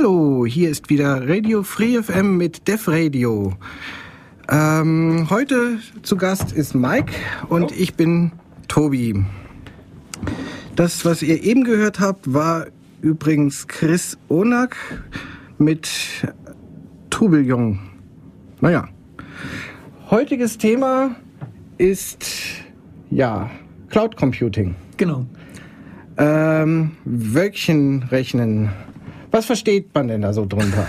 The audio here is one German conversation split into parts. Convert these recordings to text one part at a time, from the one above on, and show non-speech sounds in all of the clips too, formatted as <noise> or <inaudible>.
Hallo, hier ist wieder Radio Free FM mit Def Radio. Ähm, heute zu Gast ist Mike und ich bin Tobi. Das, was ihr eben gehört habt, war übrigens Chris Onak mit Tourbillon. Naja, heutiges Thema ist ja Cloud Computing. Genau. Ähm, Wölkchen rechnen. Was versteht man denn da so drunter?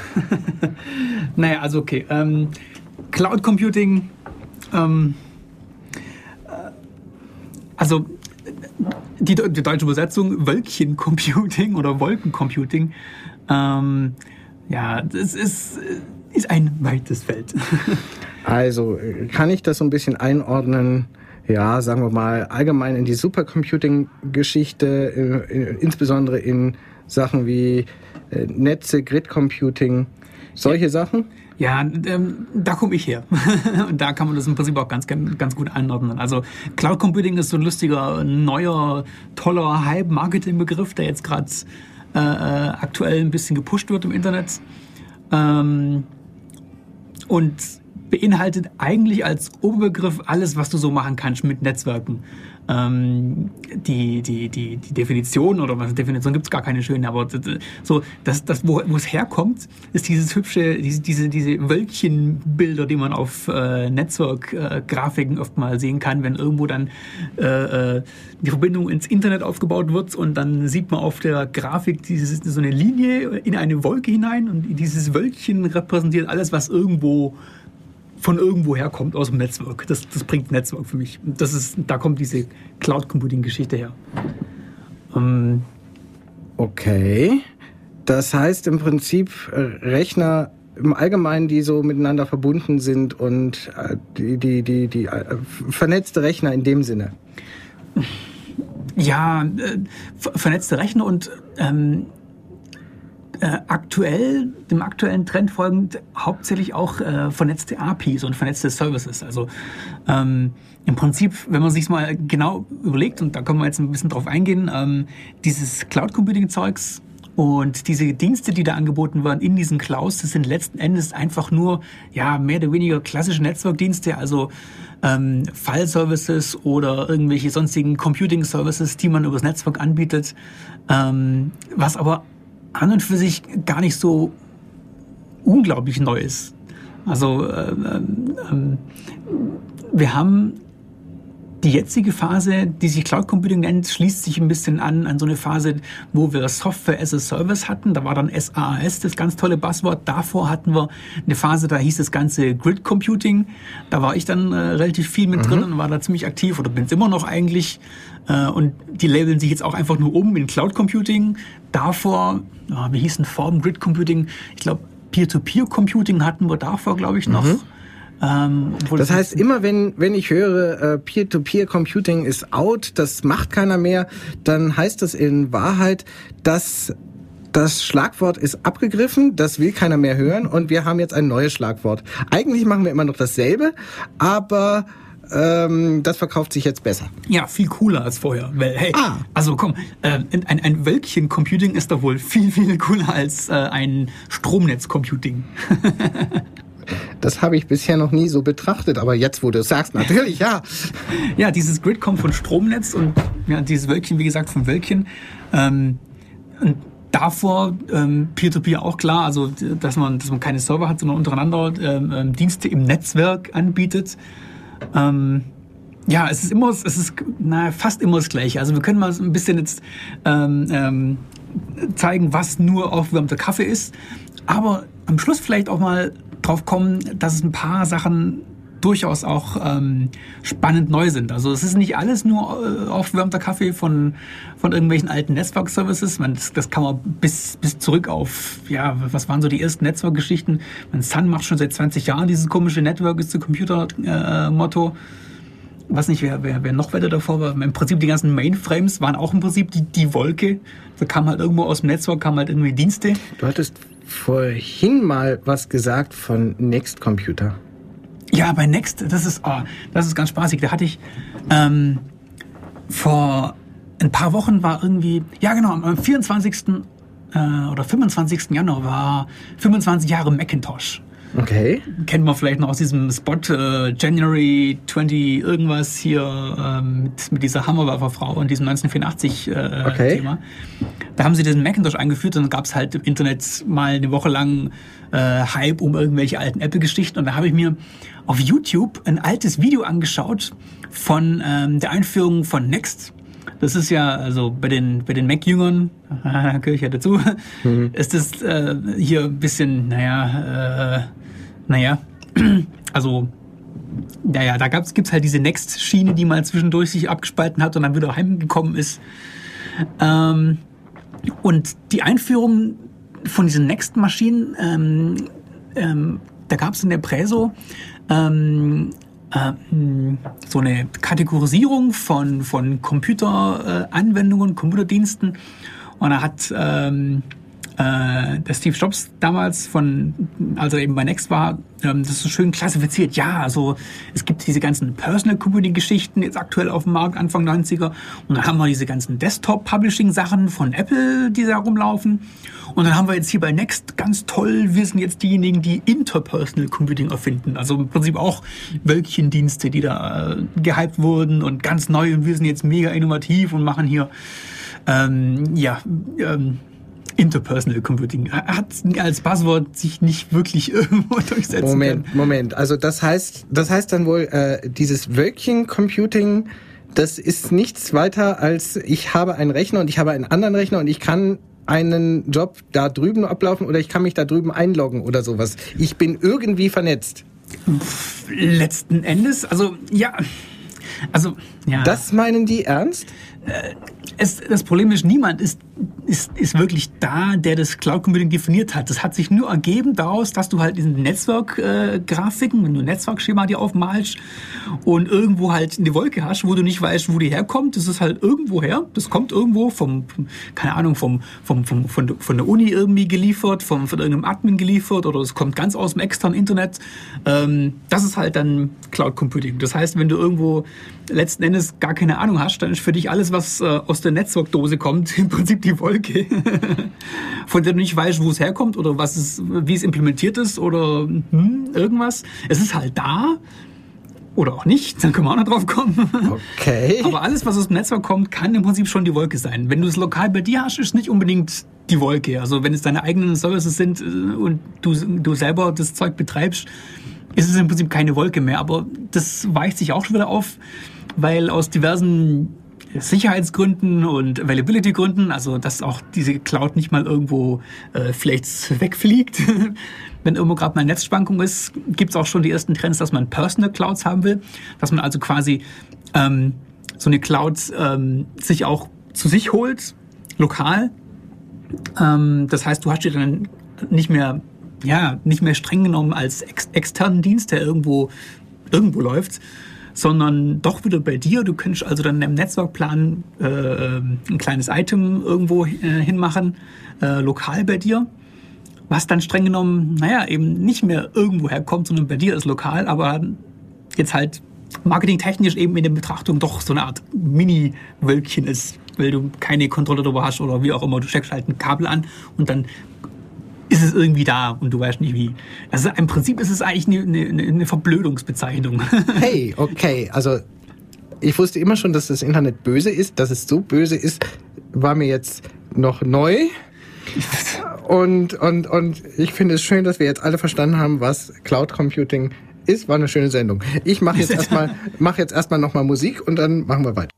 <laughs> naja, also okay. Ähm, Cloud Computing, ähm, äh, also die, die, deutsche Übersetzung Wölkchen Computing oder Wolkencomputing, ähm, ja, das ist, ist ein weites Feld. <laughs> also kann ich das so ein bisschen einordnen? ja, sagen wir mal, allgemein in die Supercomputing-Geschichte, äh, insbesondere in Sachen wie äh, Netze, Grid-Computing, solche Sachen? Ja, ähm, da komme ich her. <laughs> Und da kann man das im Prinzip auch ganz, ganz gut einordnen. Also Cloud Computing ist so ein lustiger, neuer, toller Hype-Marketing-Begriff, der jetzt gerade äh, aktuell ein bisschen gepusht wird im Internet. Ähm, und beinhaltet eigentlich als Oberbegriff alles, was du so machen kannst mit Netzwerken. Ähm, die, die, die, die Definition oder was Definition gibt es gar keine schöne, aber so das, das wo, es herkommt, ist dieses hübsche, diese, diese, diese Wölkchenbilder, die man auf äh, Netzwerkgrafiken oft mal sehen kann, wenn irgendwo dann äh, äh, die Verbindung ins Internet aufgebaut wird und dann sieht man auf der Grafik dieses, so eine Linie in eine Wolke hinein und dieses Wölkchen repräsentiert alles, was irgendwo von irgendwoher kommt aus dem Netzwerk. Das, das bringt Netzwerk für mich. Das ist, da kommt diese Cloud Computing Geschichte her. Ähm, okay. Das heißt im Prinzip äh, Rechner im Allgemeinen, die so miteinander verbunden sind und äh, die, die, die, die äh, vernetzte Rechner in dem Sinne. Ja, vernetzte Rechner und ähm, äh, aktuell, dem aktuellen Trend folgend, hauptsächlich auch äh, vernetzte APIs und vernetzte Services. Also ähm, im Prinzip, wenn man sich mal genau überlegt, und da können wir jetzt ein bisschen drauf eingehen, ähm, dieses Cloud Computing Zeugs und diese Dienste, die da angeboten werden in diesen Clouds, das sind letzten Endes einfach nur ja mehr oder weniger klassische Netzwerkdienste, also ähm, File-Services oder irgendwelche sonstigen Computing-Services, die man übers Netzwerk anbietet, ähm, was aber an und für sich gar nicht so unglaublich neu ist. Also äh, äh, wir haben die jetzige Phase, die sich Cloud Computing nennt, schließt sich ein bisschen an an so eine Phase, wo wir Software as a Service hatten. Da war dann SaaS das ganz tolle Buzzword. Davor hatten wir eine Phase, da hieß das ganze Grid Computing. Da war ich dann äh, relativ viel mit mhm. drin und war da ziemlich aktiv oder bin es immer noch eigentlich. Äh, und die labeln sich jetzt auch einfach nur um in Cloud Computing. Davor, oh, wie hieß denn Form Grid Computing? Ich glaube, Peer-to-Peer Computing hatten wir davor, glaube ich, noch. Mhm. Ähm, das heißt, immer wenn, wenn ich höre, äh, Peer-to-Peer-Computing ist out, das macht keiner mehr, dann heißt das in Wahrheit, dass das Schlagwort ist abgegriffen, das will keiner mehr hören und wir haben jetzt ein neues Schlagwort. Eigentlich machen wir immer noch dasselbe, aber ähm, das verkauft sich jetzt besser. Ja, viel cooler als vorher. Weil, hey, ah. also komm, äh, ein, ein Wölkchen-Computing ist doch wohl viel, viel cooler als äh, ein Stromnetz-Computing. <laughs> Das habe ich bisher noch nie so betrachtet, aber jetzt, wo du es sagst, natürlich, ja. Ja, dieses Grid kommt von Stromnetz und ja, dieses Wölkchen, wie gesagt, von Wölkchen. Ähm, und davor ähm, Peer-to-Peer -Peer auch klar, also dass man, dass man keine Server hat, sondern untereinander ähm, ähm, Dienste im Netzwerk anbietet. Ähm, ja, es ist immer, es ist na, fast immer das Gleiche. Also wir können mal ein bisschen jetzt ähm, ähm, zeigen, was nur aufgewärmter Kaffee ist, aber am Schluss vielleicht auch mal drauf kommen, dass es ein paar Sachen durchaus auch ähm, spannend neu sind. Also es ist nicht alles nur äh, aufgewärmter Kaffee von, von irgendwelchen alten Netzwerkservices. Das, das kann man bis, bis zurück auf, ja, was waren so die ersten Netzwerkgeschichten? Man, Sun macht schon seit 20 Jahren dieses komische Network ist the Computer-Motto. Äh, was nicht, wer, wer, wer noch weiter davor war. Im Prinzip die ganzen Mainframes waren auch im Prinzip die, die Wolke. Da kam halt irgendwo aus dem Netzwerk, kam halt irgendwie Dienste. Du hattest vorhin mal was gesagt von Next Computer. Ja, bei Next, das ist, oh, das ist ganz spaßig. Da hatte ich ähm, vor ein paar Wochen war irgendwie, ja genau, am 24. äh, oder 25. Januar war 25 Jahre Macintosh. Okay. Kennt man vielleicht noch aus diesem Spot äh, January 20 irgendwas hier ähm, mit, mit dieser Hammerwerferfrau und diesem 1984 äh, Okay. Da haben sie diesen Macintosh eingeführt und dann gab es halt im Internet mal eine Woche lang äh, Hype um irgendwelche alten Apple-Geschichten und da habe ich mir auf YouTube ein altes Video angeschaut von ähm, der Einführung von Next. Das ist ja, also bei den, bei den Mac-Jüngern, da <laughs> gehöre ich ja dazu, <laughs> ist das äh, hier ein bisschen, naja, äh, naja, <clears throat> also, naja, da gab's, gibt's halt diese Next-Schiene, die mal zwischendurch sich abgespalten hat und dann wieder heimgekommen ist. Ähm, und die Einführung von diesen Next-Maschinen, ähm, ähm, da gab es in der Präso ähm, äh, so eine Kategorisierung von, von Computeranwendungen, Computerdiensten. Und da hat ähm, äh, der Steve Jobs damals von, als er eben bei Next war, ähm, das so schön klassifiziert. Ja, also es gibt diese ganzen Personal Computing Geschichten jetzt aktuell auf dem Markt Anfang 90er und dann haben wir diese ganzen Desktop Publishing Sachen von Apple, die da rumlaufen. Und dann haben wir jetzt hier bei Next ganz toll, wir sind jetzt diejenigen, die Interpersonal Computing erfinden. Also im Prinzip auch Wölkchendienste, die da äh, gehypt wurden und ganz neu und wir sind jetzt mega innovativ und machen hier ähm, ja, ähm, Interpersonal Computing hat als Buzzword sich nicht wirklich <laughs> irgendwo durchsetzen Moment, können. Moment. Also das heißt, das heißt dann wohl, äh, dieses Wölkchen-Computing, das ist nichts weiter als ich habe einen Rechner und ich habe einen anderen Rechner und ich kann einen Job da drüben ablaufen oder ich kann mich da drüben einloggen oder sowas. Ich bin irgendwie vernetzt. Letzten Endes, also ja, also ja. Das meinen die ernst? es, das Problem ist, niemand ist, ist, ist wirklich da, der das Cloud Computing definiert hat. Das hat sich nur ergeben daraus, dass du halt diesen Netzwerkgrafiken, wenn du ein Netzwerkschema dir aufmalst und irgendwo halt eine Wolke hast, wo du nicht weißt, wo die herkommt. Das ist halt irgendwo her. Das kommt irgendwo vom, keine Ahnung, vom, vom, vom, von, von der Uni irgendwie geliefert, vom, von irgendeinem Admin geliefert oder es kommt ganz aus dem externen Internet. Ähm, das ist halt dann Cloud Computing. Das heißt, wenn du irgendwo letzten Endes gar keine Ahnung hast, dann ist für dich alles, was äh, aus der Netzwerkdose kommt, <laughs> im Prinzip die Wolke, <laughs> von der du nicht weißt, wo es herkommt oder was es, wie es implementiert ist oder hm, irgendwas. Es ist halt da oder auch nicht, dann können wir auch noch drauf kommen. Okay. Aber alles, was aus dem Netzwerk kommt, kann im Prinzip schon die Wolke sein. Wenn du es lokal bei dir hast, ist nicht unbedingt die Wolke. Also wenn es deine eigenen Services sind äh, und du, du selber das Zeug betreibst, ist es im Prinzip keine Wolke mehr. Aber das weicht sich auch schon wieder auf, weil aus diversen Sicherheitsgründen und Availability-Gründen, also dass auch diese Cloud nicht mal irgendwo äh, vielleicht wegfliegt, <laughs> wenn irgendwo gerade mal Netzschwankung ist, gibt es auch schon die ersten Trends, dass man Personal Clouds haben will, dass man also quasi ähm, so eine Cloud ähm, sich auch zu sich holt, lokal. Ähm, das heißt, du hast dir dann nicht mehr, ja, nicht mehr streng genommen als ex externen Dienst, der irgendwo, irgendwo läuft, sondern doch wieder bei dir. Du könntest also dann im Netzwerkplan äh, ein kleines Item irgendwo äh, hinmachen, äh, lokal bei dir. Was dann streng genommen, naja, eben nicht mehr irgendwo herkommt, sondern bei dir ist lokal, aber jetzt halt marketingtechnisch eben in der Betrachtung doch so eine Art Mini-Wölkchen ist, weil du keine Kontrolle darüber hast oder wie auch immer. Du steckst halt ein Kabel an und dann ist es irgendwie da und du weißt nicht wie. Also im Prinzip ist es eigentlich eine, eine, eine Verblödungsbezeichnung. <laughs> Hey, okay. Also ich wusste immer schon, dass das Internet böse ist. Dass es so böse ist, war mir jetzt noch neu. Und, und, und ich finde es schön, dass wir jetzt alle verstanden haben, was Cloud Computing ist. War eine schöne Sendung. Ich mache jetzt <laughs> erstmal mach jetzt erstmal noch mal Musik und dann machen wir weiter.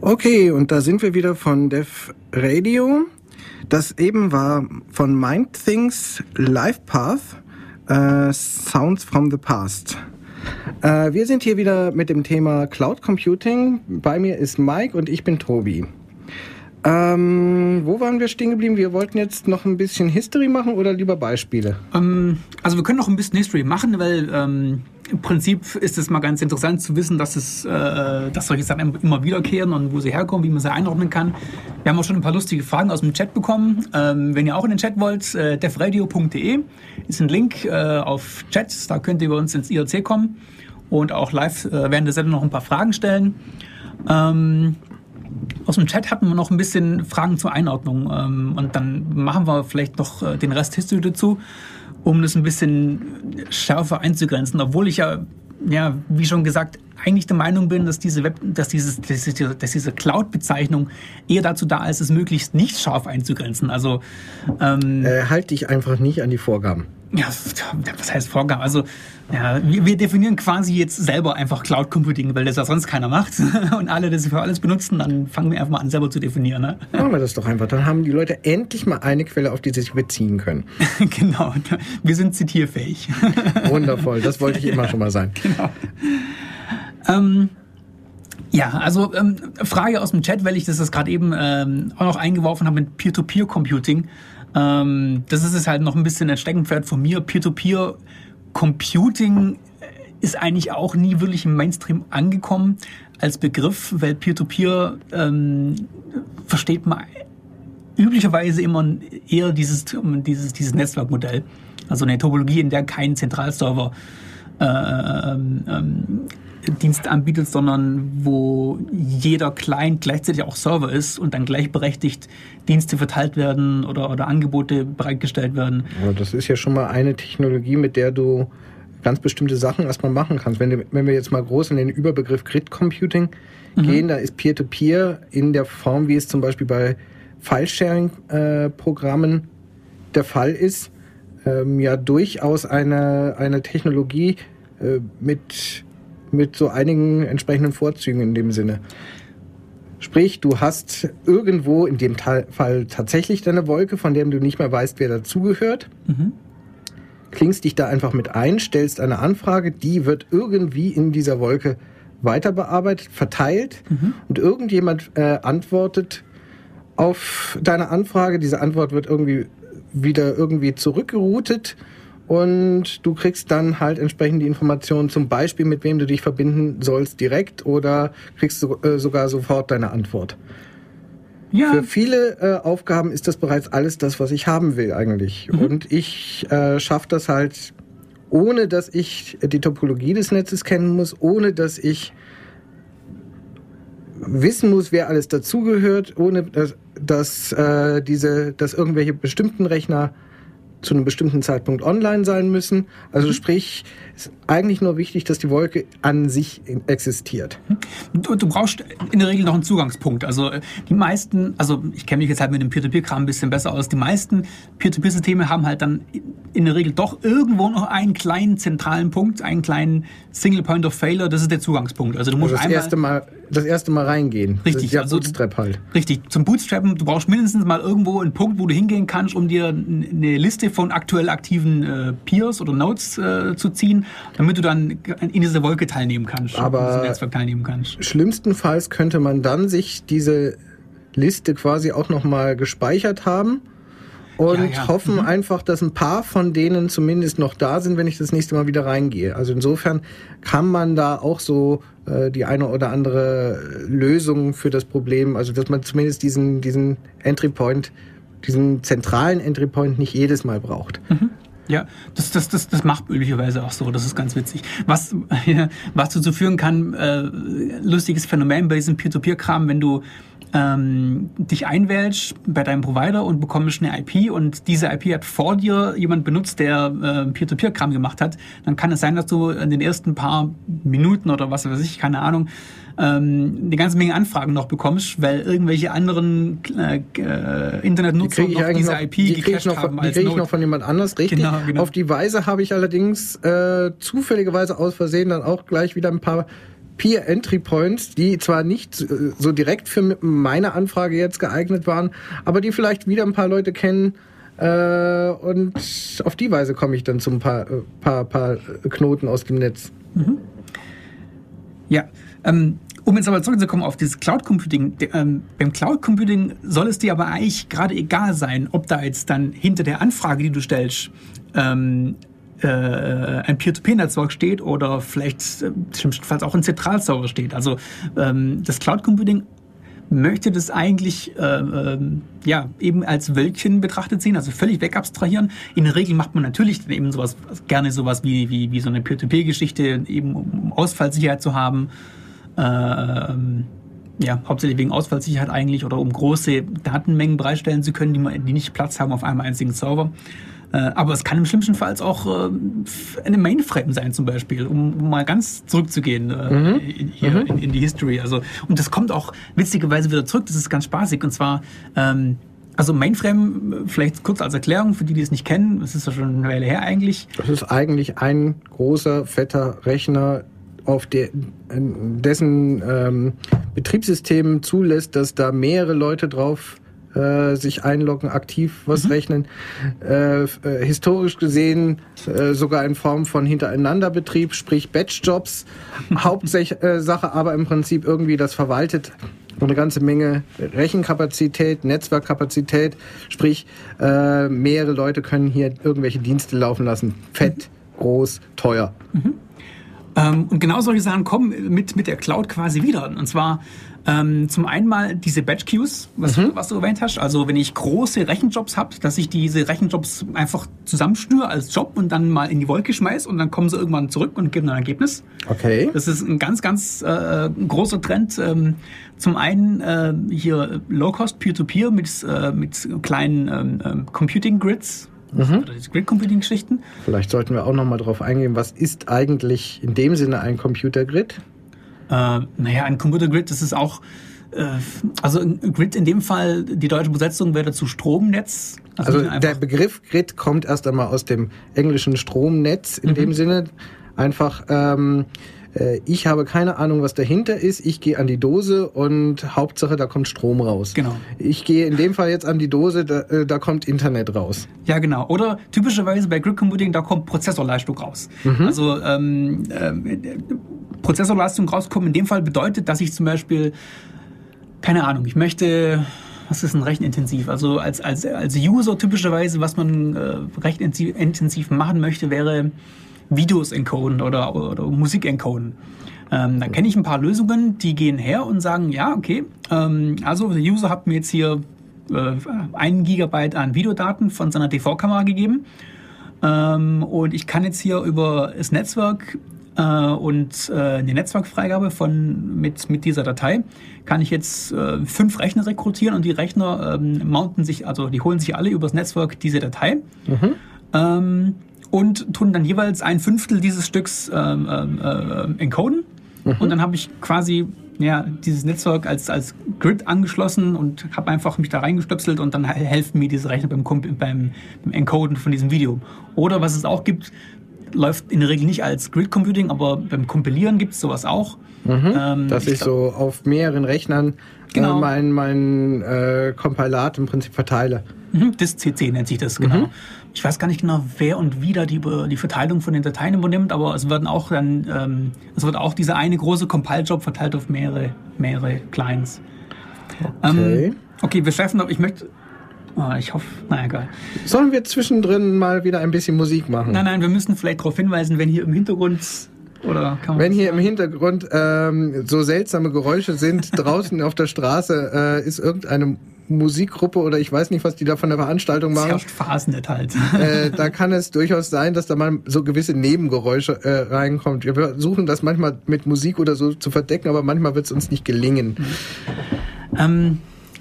Okay, und da sind wir wieder von Dev Radio. Das eben war von MindThings Live Path äh, Sounds from the Past. Äh, wir sind hier wieder mit dem Thema Cloud Computing. Bei mir ist Mike und ich bin Tobi. Ähm, wo waren wir stehen geblieben? Wir wollten jetzt noch ein bisschen History machen oder lieber Beispiele? Ähm, also wir können noch ein bisschen History machen, weil ähm, im Prinzip ist es mal ganz interessant zu wissen, dass es, äh, dass solche Sachen immer wiederkehren und wo sie herkommen, wie man sie einordnen kann. Wir haben auch schon ein paar lustige Fragen aus dem Chat bekommen. Ähm, wenn ihr auch in den Chat wollt, äh, devradio.de ist ein Link äh, auf Chat, da könnt ihr bei uns ins IRC kommen und auch live äh, während der Sendung noch ein paar Fragen stellen. Ähm, aus dem Chat hatten wir noch ein bisschen Fragen zur Einordnung. Ähm, und dann machen wir vielleicht noch äh, den Rest History dazu, um das ein bisschen schärfer einzugrenzen. Obwohl ich ja, ja, wie schon gesagt, eigentlich der Meinung bin, dass diese Web, dass dieses, dass diese, dass diese Cloud-Bezeichnung eher dazu da ist, es möglichst nicht scharf einzugrenzen. Also ähm, äh, halt dich einfach nicht an die Vorgaben. Ja, was heißt Vorgaben? Also ja, wir, definieren quasi jetzt selber einfach Cloud Computing, weil das ja sonst keiner macht <laughs> und alle das für alles benutzen, dann fangen wir einfach mal an, selber zu definieren. Ne? Machen wir das doch einfach. Dann haben die Leute endlich mal eine Quelle, auf die sie sich beziehen können. <laughs> genau, wir sind zitierfähig. <laughs> Wundervoll, das wollte ich immer schon mal sein. Genau. Ähm, ja, also ähm, Frage aus dem Chat, weil ich das gerade eben ähm, auch noch eingeworfen habe mit Peer-to-Peer-Computing. Ähm, das ist es halt noch ein bisschen ein Steckenpferd von mir. Peer-to-Peer-Computing ist eigentlich auch nie wirklich im Mainstream angekommen als Begriff, weil Peer-to-Peer ähm, versteht man üblicherweise immer eher dieses, dieses, dieses Netzwerkmodell. Also eine Topologie, in der kein Zentralserver äh, ähm Dienst anbietet, sondern wo jeder Client gleichzeitig auch Server ist und dann gleichberechtigt Dienste verteilt werden oder, oder Angebote bereitgestellt werden. Ja, das ist ja schon mal eine Technologie, mit der du ganz bestimmte Sachen erstmal machen kannst. Wenn, wenn wir jetzt mal groß in den Überbegriff Grid Computing mhm. gehen, da ist Peer-to-Peer -Peer in der Form, wie es zum Beispiel bei File-Sharing-Programmen äh, der Fall ist, ähm, ja durchaus eine, eine Technologie äh, mit mit so einigen entsprechenden Vorzügen in dem Sinne. Sprich, du hast irgendwo in dem Fall tatsächlich deine Wolke, von der du nicht mehr weißt, wer dazugehört. Mhm. Klingst dich da einfach mit ein, stellst eine Anfrage, die wird irgendwie in dieser Wolke weiter bearbeitet, verteilt mhm. und irgendjemand äh, antwortet auf deine Anfrage. Diese Antwort wird irgendwie wieder irgendwie zurückgeroutet und du kriegst dann halt entsprechend die Informationen, zum Beispiel mit wem du dich verbinden sollst direkt oder kriegst so, äh, sogar sofort deine Antwort. Ja. Für viele äh, Aufgaben ist das bereits alles das, was ich haben will eigentlich. Mhm. Und ich äh, schaffe das halt, ohne dass ich die Topologie des Netzes kennen muss, ohne dass ich wissen muss, wer alles dazugehört, ohne dass, dass äh, diese, dass irgendwelche bestimmten Rechner zu einem bestimmten Zeitpunkt online sein müssen. Also mhm. sprich, ist eigentlich nur wichtig, dass die Wolke an sich existiert. Du, du, brauchst in der Regel noch einen Zugangspunkt. Also äh, die meisten, also ich kenne mich jetzt halt mit dem Peer-to-Peer-Kram ein bisschen besser aus. Die meisten Peer-to-Peer-Systeme haben halt dann in der Regel doch irgendwo noch einen kleinen zentralen Punkt, einen kleinen Single Point of Failure. Das ist der Zugangspunkt. Also du musst also das erste Mal das erste Mal reingehen. Richtig. Ja also, Bootstrap halt. Richtig. Zum Bootstrappen, du brauchst mindestens mal irgendwo einen Punkt, wo du hingehen kannst, um dir eine Liste von aktuell aktiven äh, Peers oder Nodes äh, zu ziehen, damit du dann in dieser Wolke teilnehmen kannst. Aber Netzwerk teilnehmen kannst. Schlimmstenfalls könnte man dann sich diese Liste quasi auch nochmal gespeichert haben und ja, ja. hoffen mhm. einfach, dass ein paar von denen zumindest noch da sind, wenn ich das nächste Mal wieder reingehe. Also insofern kann man da auch so äh, die eine oder andere Lösung für das Problem, also dass man zumindest diesen, diesen Entry Point, diesen zentralen Entry Point nicht jedes Mal braucht. Mhm. Ja, das, das, das, das macht üblicherweise auch so. Das ist ganz witzig. Was, <laughs> was dazu führen kann, äh, lustiges Phänomen bei diesem Peer-to-Peer-Kram, wenn du ähm, dich einwählst bei deinem Provider und bekommst eine IP und diese IP hat vor dir jemand benutzt, der äh, Peer-to-Peer-Kram gemacht hat, dann kann es sein, dass du in den ersten paar Minuten oder was weiß ich, keine Ahnung, ähm, eine ganze Menge Anfragen noch bekommst, weil irgendwelche anderen äh, äh Internetnutzer die noch diese noch, IP die gecached noch, haben. Die kriege ich noch von jemand anders, richtig. Genau, genau. Auf die Weise habe ich allerdings äh, zufälligerweise aus Versehen dann auch gleich wieder ein paar Peer Entry Points, die zwar nicht so direkt für meine Anfrage jetzt geeignet waren, aber die vielleicht wieder ein paar Leute kennen. Äh, und auf die Weise komme ich dann zum paar, äh, paar, paar Knoten aus dem Netz. Mhm. Ja, ähm, um jetzt aber zurückzukommen auf dieses Cloud Computing, ähm, beim Cloud Computing soll es dir aber eigentlich gerade egal sein, ob da jetzt dann hinter der Anfrage, die du stellst, ähm, äh, ein Peer-to-Peer-Netzwerk steht oder vielleicht äh, schlimmstenfalls auch ein Zentralserver steht. Also ähm, das Cloud Computing möchte das eigentlich äh, ja eben als Wölkchen betrachtet sehen, also völlig wegabstrahieren. In der Regel macht man natürlich eben sowas gerne sowas wie wie, wie so eine Peer-to-Peer-Geschichte, eben um Ausfallsicherheit zu haben. Äh, ja, hauptsächlich wegen Ausfallsicherheit eigentlich oder um große Datenmengen bereitstellen zu können, die, man, die nicht Platz haben auf einem einzigen Server. Äh, aber es kann im schlimmsten Fall auch äh, eine Mainframe sein zum Beispiel, um, um mal ganz zurückzugehen äh, mhm. hier mhm. In, in, die History. Also und das kommt auch witzigerweise wieder zurück. Das ist ganz spaßig und zwar ähm, also Mainframe, vielleicht kurz als Erklärung für die, die es nicht kennen, das ist ja schon eine Weile her eigentlich. Das ist eigentlich ein großer, fetter Rechner, auf der, dessen ähm, Betriebssystem zulässt, dass da mehrere Leute drauf äh, sich einloggen, aktiv was mhm. rechnen. Äh, äh, historisch gesehen äh, sogar in Form von Hintereinanderbetrieb, sprich Batch-Jobs. <laughs> Hauptsache äh, aber im Prinzip irgendwie das verwaltet eine ganze Menge Rechenkapazität, Netzwerkkapazität, sprich äh, mehrere Leute können hier irgendwelche Dienste laufen lassen. Fett, groß, teuer. Mhm. Ähm, und genau solche Sachen kommen mit, mit der Cloud quasi wieder. Und zwar ähm, zum einen mal diese Batch Queues, was, mhm. was du erwähnt hast. Also wenn ich große Rechenjobs habe, dass ich diese Rechenjobs einfach zusammenschnüre als Job und dann mal in die Wolke schmeiß und dann kommen sie irgendwann zurück und geben ein Ergebnis. Okay. Das ist ein ganz, ganz äh, großer Trend. Ähm, zum einen äh, hier Low-Cost Peer-to-Peer mit, äh, mit kleinen ähm, ähm Computing Grids, Mhm. Grid Computing Geschichten. Vielleicht sollten wir auch noch mal darauf eingehen, was ist eigentlich in dem Sinne ein Computer Grid? Äh, naja, ein Computer Grid, das ist auch, äh, also ein Grid in dem Fall, die deutsche Besetzung wäre dazu Stromnetz. Also, also der Begriff Grid kommt erst einmal aus dem englischen Stromnetz in mhm. dem Sinne. Einfach ähm, äh, ich habe keine Ahnung, was dahinter ist. Ich gehe an die Dose und Hauptsache, da kommt Strom raus. Genau. Ich gehe in dem Fall jetzt an die Dose, da, äh, da kommt Internet raus. Ja, genau. Oder typischerweise bei Grid Computing, da kommt Prozessorleistung raus. Mhm. Also ähm, äh, Prozessorleistung rauskommen in dem Fall bedeutet, dass ich zum Beispiel, keine Ahnung, ich möchte was ist denn recht intensiv? Also als, als, als User typischerweise, was man äh, recht intensiv machen möchte, wäre Videos encoden oder, oder Musik encoden. Ähm, dann kenne ich ein paar Lösungen, die gehen her und sagen, ja, okay, ähm, also der User hat mir jetzt hier äh, einen Gigabyte an Videodaten von seiner TV-Kamera gegeben ähm, und ich kann jetzt hier über das Netzwerk äh, und äh, eine Netzwerkfreigabe von mit, mit dieser Datei kann ich jetzt äh, fünf Rechner rekrutieren und die Rechner ähm, mounten sich, also die holen sich alle übers Netzwerk diese Datei. Mhm. Und tun dann jeweils ein Fünftel dieses Stücks ähm, ähm, äh, encoden. Mhm. Und dann habe ich quasi ja, dieses Netzwerk als, als Grid angeschlossen und habe einfach mich da reingestöpselt und dann helfen mir diese Rechner beim, beim, beim Encoden von diesem Video. Oder was es auch gibt, läuft in der Regel nicht als Grid Computing, aber beim Kompilieren gibt es sowas auch. Mhm, ähm, dass ich, ich so auf mehreren Rechnern äh, genau. äh, mein, mein äh, Kompilat im Prinzip verteile. Mhm, DIS-CC nennt sich das, genau. Mhm. Ich weiß gar nicht genau, wer und wie da die, die Verteilung von den Dateien übernimmt, aber es werden auch dann, ähm, es wird auch dieser eine große Compile-Job verteilt auf mehrere, mehrere Clients. Okay. Ähm, okay, wir schaffen ich möchte, oh, ich hoffe, naja, egal. Sollen wir zwischendrin mal wieder ein bisschen Musik machen? Nein, nein, wir müssen vielleicht darauf hinweisen, wenn hier im Hintergrund oder Wenn hier im Hintergrund ähm, so seltsame Geräusche sind, <laughs> draußen auf der Straße äh, ist irgendeine Musikgruppe oder ich weiß nicht, was die da von der Veranstaltung machen. Es Phasenet halt. Äh, <laughs> da kann es durchaus sein, dass da mal so gewisse Nebengeräusche äh, reinkommt. Wir versuchen das manchmal mit Musik oder so zu verdecken, aber manchmal wird es uns nicht gelingen. Ähm,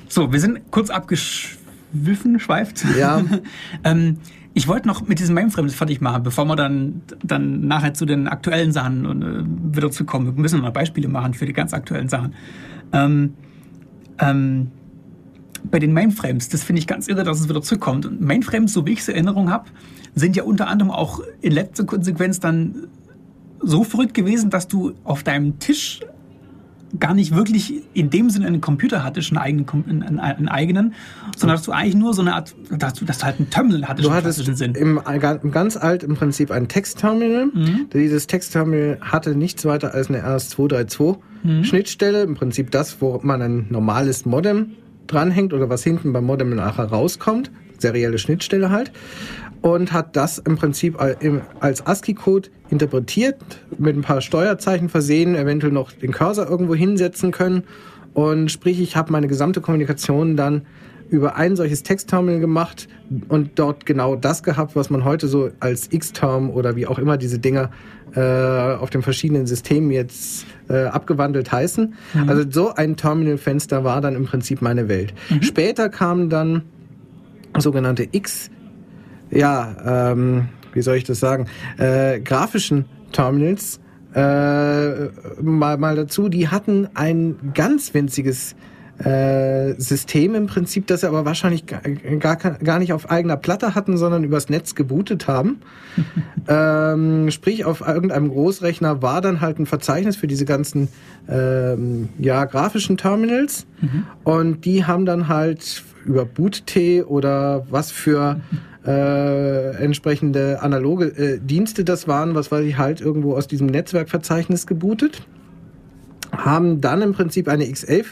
so, wir sind kurz abgeschwiffen, schweift. Ja. <laughs> ähm, ich wollte noch mit diesem Mainframe fertig machen, bevor wir dann, dann nachher zu den aktuellen Sachen äh, wieder zu kommen. Wir müssen noch Beispiele machen für die ganz aktuellen Sachen. Ähm, ähm, bei den Mainframes, das finde ich ganz irre, dass es wieder zurückkommt. Und Mainframes, so wie ich es Erinnerung habe, sind ja unter anderem auch in letzter Konsequenz dann so verrückt gewesen, dass du auf deinem Tisch gar nicht wirklich in dem Sinne einen Computer hattest, einen eigenen, einen, einen eigenen sondern dass du eigentlich nur so eine Art, dass du, dass du halt ein Terminal hattest. Du hattest Sinn. Im, im ganz alt im Prinzip ein Textterminal. Mhm. Dieses Textterminal hatte nichts weiter als eine RS232 mhm. Schnittstelle, im Prinzip das, wo man ein normales Modem dranhängt oder was hinten beim Modem nachher rauskommt, serielle Schnittstelle halt, und hat das im Prinzip als ASCII-Code interpretiert, mit ein paar Steuerzeichen versehen, eventuell noch den Cursor irgendwo hinsetzen können und sprich, ich habe meine gesamte Kommunikation dann über ein solches Textterminal gemacht und dort genau das gehabt, was man heute so als X-Term oder wie auch immer diese Dinger äh, auf den verschiedenen Systemen jetzt äh, abgewandelt heißen. Mhm. Also so ein Terminalfenster war dann im Prinzip meine Welt. Mhm. Später kamen dann sogenannte X, ja, ähm, wie soll ich das sagen, äh, grafischen Terminals äh, mal, mal dazu. Die hatten ein ganz winziges äh, System im Prinzip, das sie aber wahrscheinlich gar, gar nicht auf eigener Platte hatten, sondern übers Netz gebootet haben. <laughs> ähm, sprich, auf irgendeinem Großrechner war dann halt ein Verzeichnis für diese ganzen ähm, ja, grafischen Terminals mhm. und die haben dann halt über BootT oder was für <laughs> äh, entsprechende analoge äh, Dienste das waren, was weiß ich halt irgendwo aus diesem Netzwerkverzeichnis gebootet, haben dann im Prinzip eine X11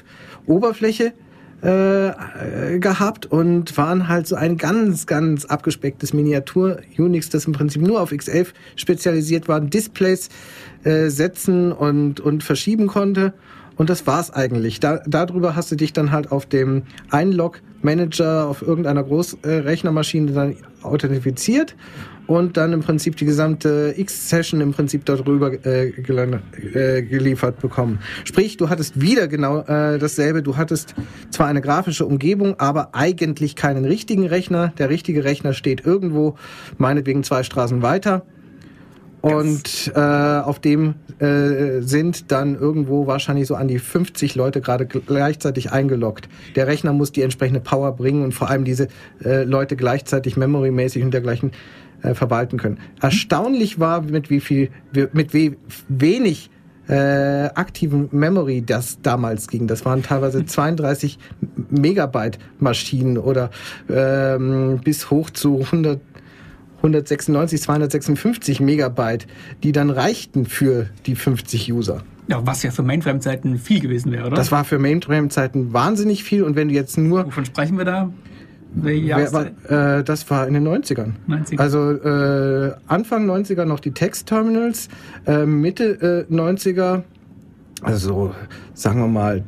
Oberfläche äh, gehabt und waren halt so ein ganz, ganz abgespecktes Miniatur-Unix, das im Prinzip nur auf X11 spezialisiert war, Displays äh, setzen und, und verschieben konnte. Und das war's eigentlich. Da, darüber hast du dich dann halt auf dem Einlog-Manager auf irgendeiner Großrechnermaschine dann authentifiziert und dann im Prinzip die gesamte X-Session im Prinzip darüber äh, äh, geliefert bekommen. Sprich, du hattest wieder genau äh, dasselbe. Du hattest zwar eine grafische Umgebung, aber eigentlich keinen richtigen Rechner. Der richtige Rechner steht irgendwo, meinetwegen zwei Straßen weiter. Und äh, auf dem äh, sind dann irgendwo wahrscheinlich so an die 50 Leute gerade gleichzeitig eingeloggt. Der Rechner muss die entsprechende Power bringen und vor allem diese äh, Leute gleichzeitig memorymäßig und dergleichen äh, verwalten können. Erstaunlich war, mit wie viel, mit wie wenig äh, aktiven Memory das damals ging. Das waren teilweise 32 Megabyte Maschinen oder ähm, bis hoch zu 100 196, 256 Megabyte, die dann reichten für die 50 User. Ja, was ja für Mainframe-Zeiten viel gewesen wäre, oder? Das war für Mainframe-Zeiten wahnsinnig viel und wenn du jetzt nur... Wovon sprechen wir da? Wer war, äh, das war in den 90ern. 90 Also äh, Anfang 90er noch die Text-Terminals, äh, Mitte äh, 90er, also sagen wir mal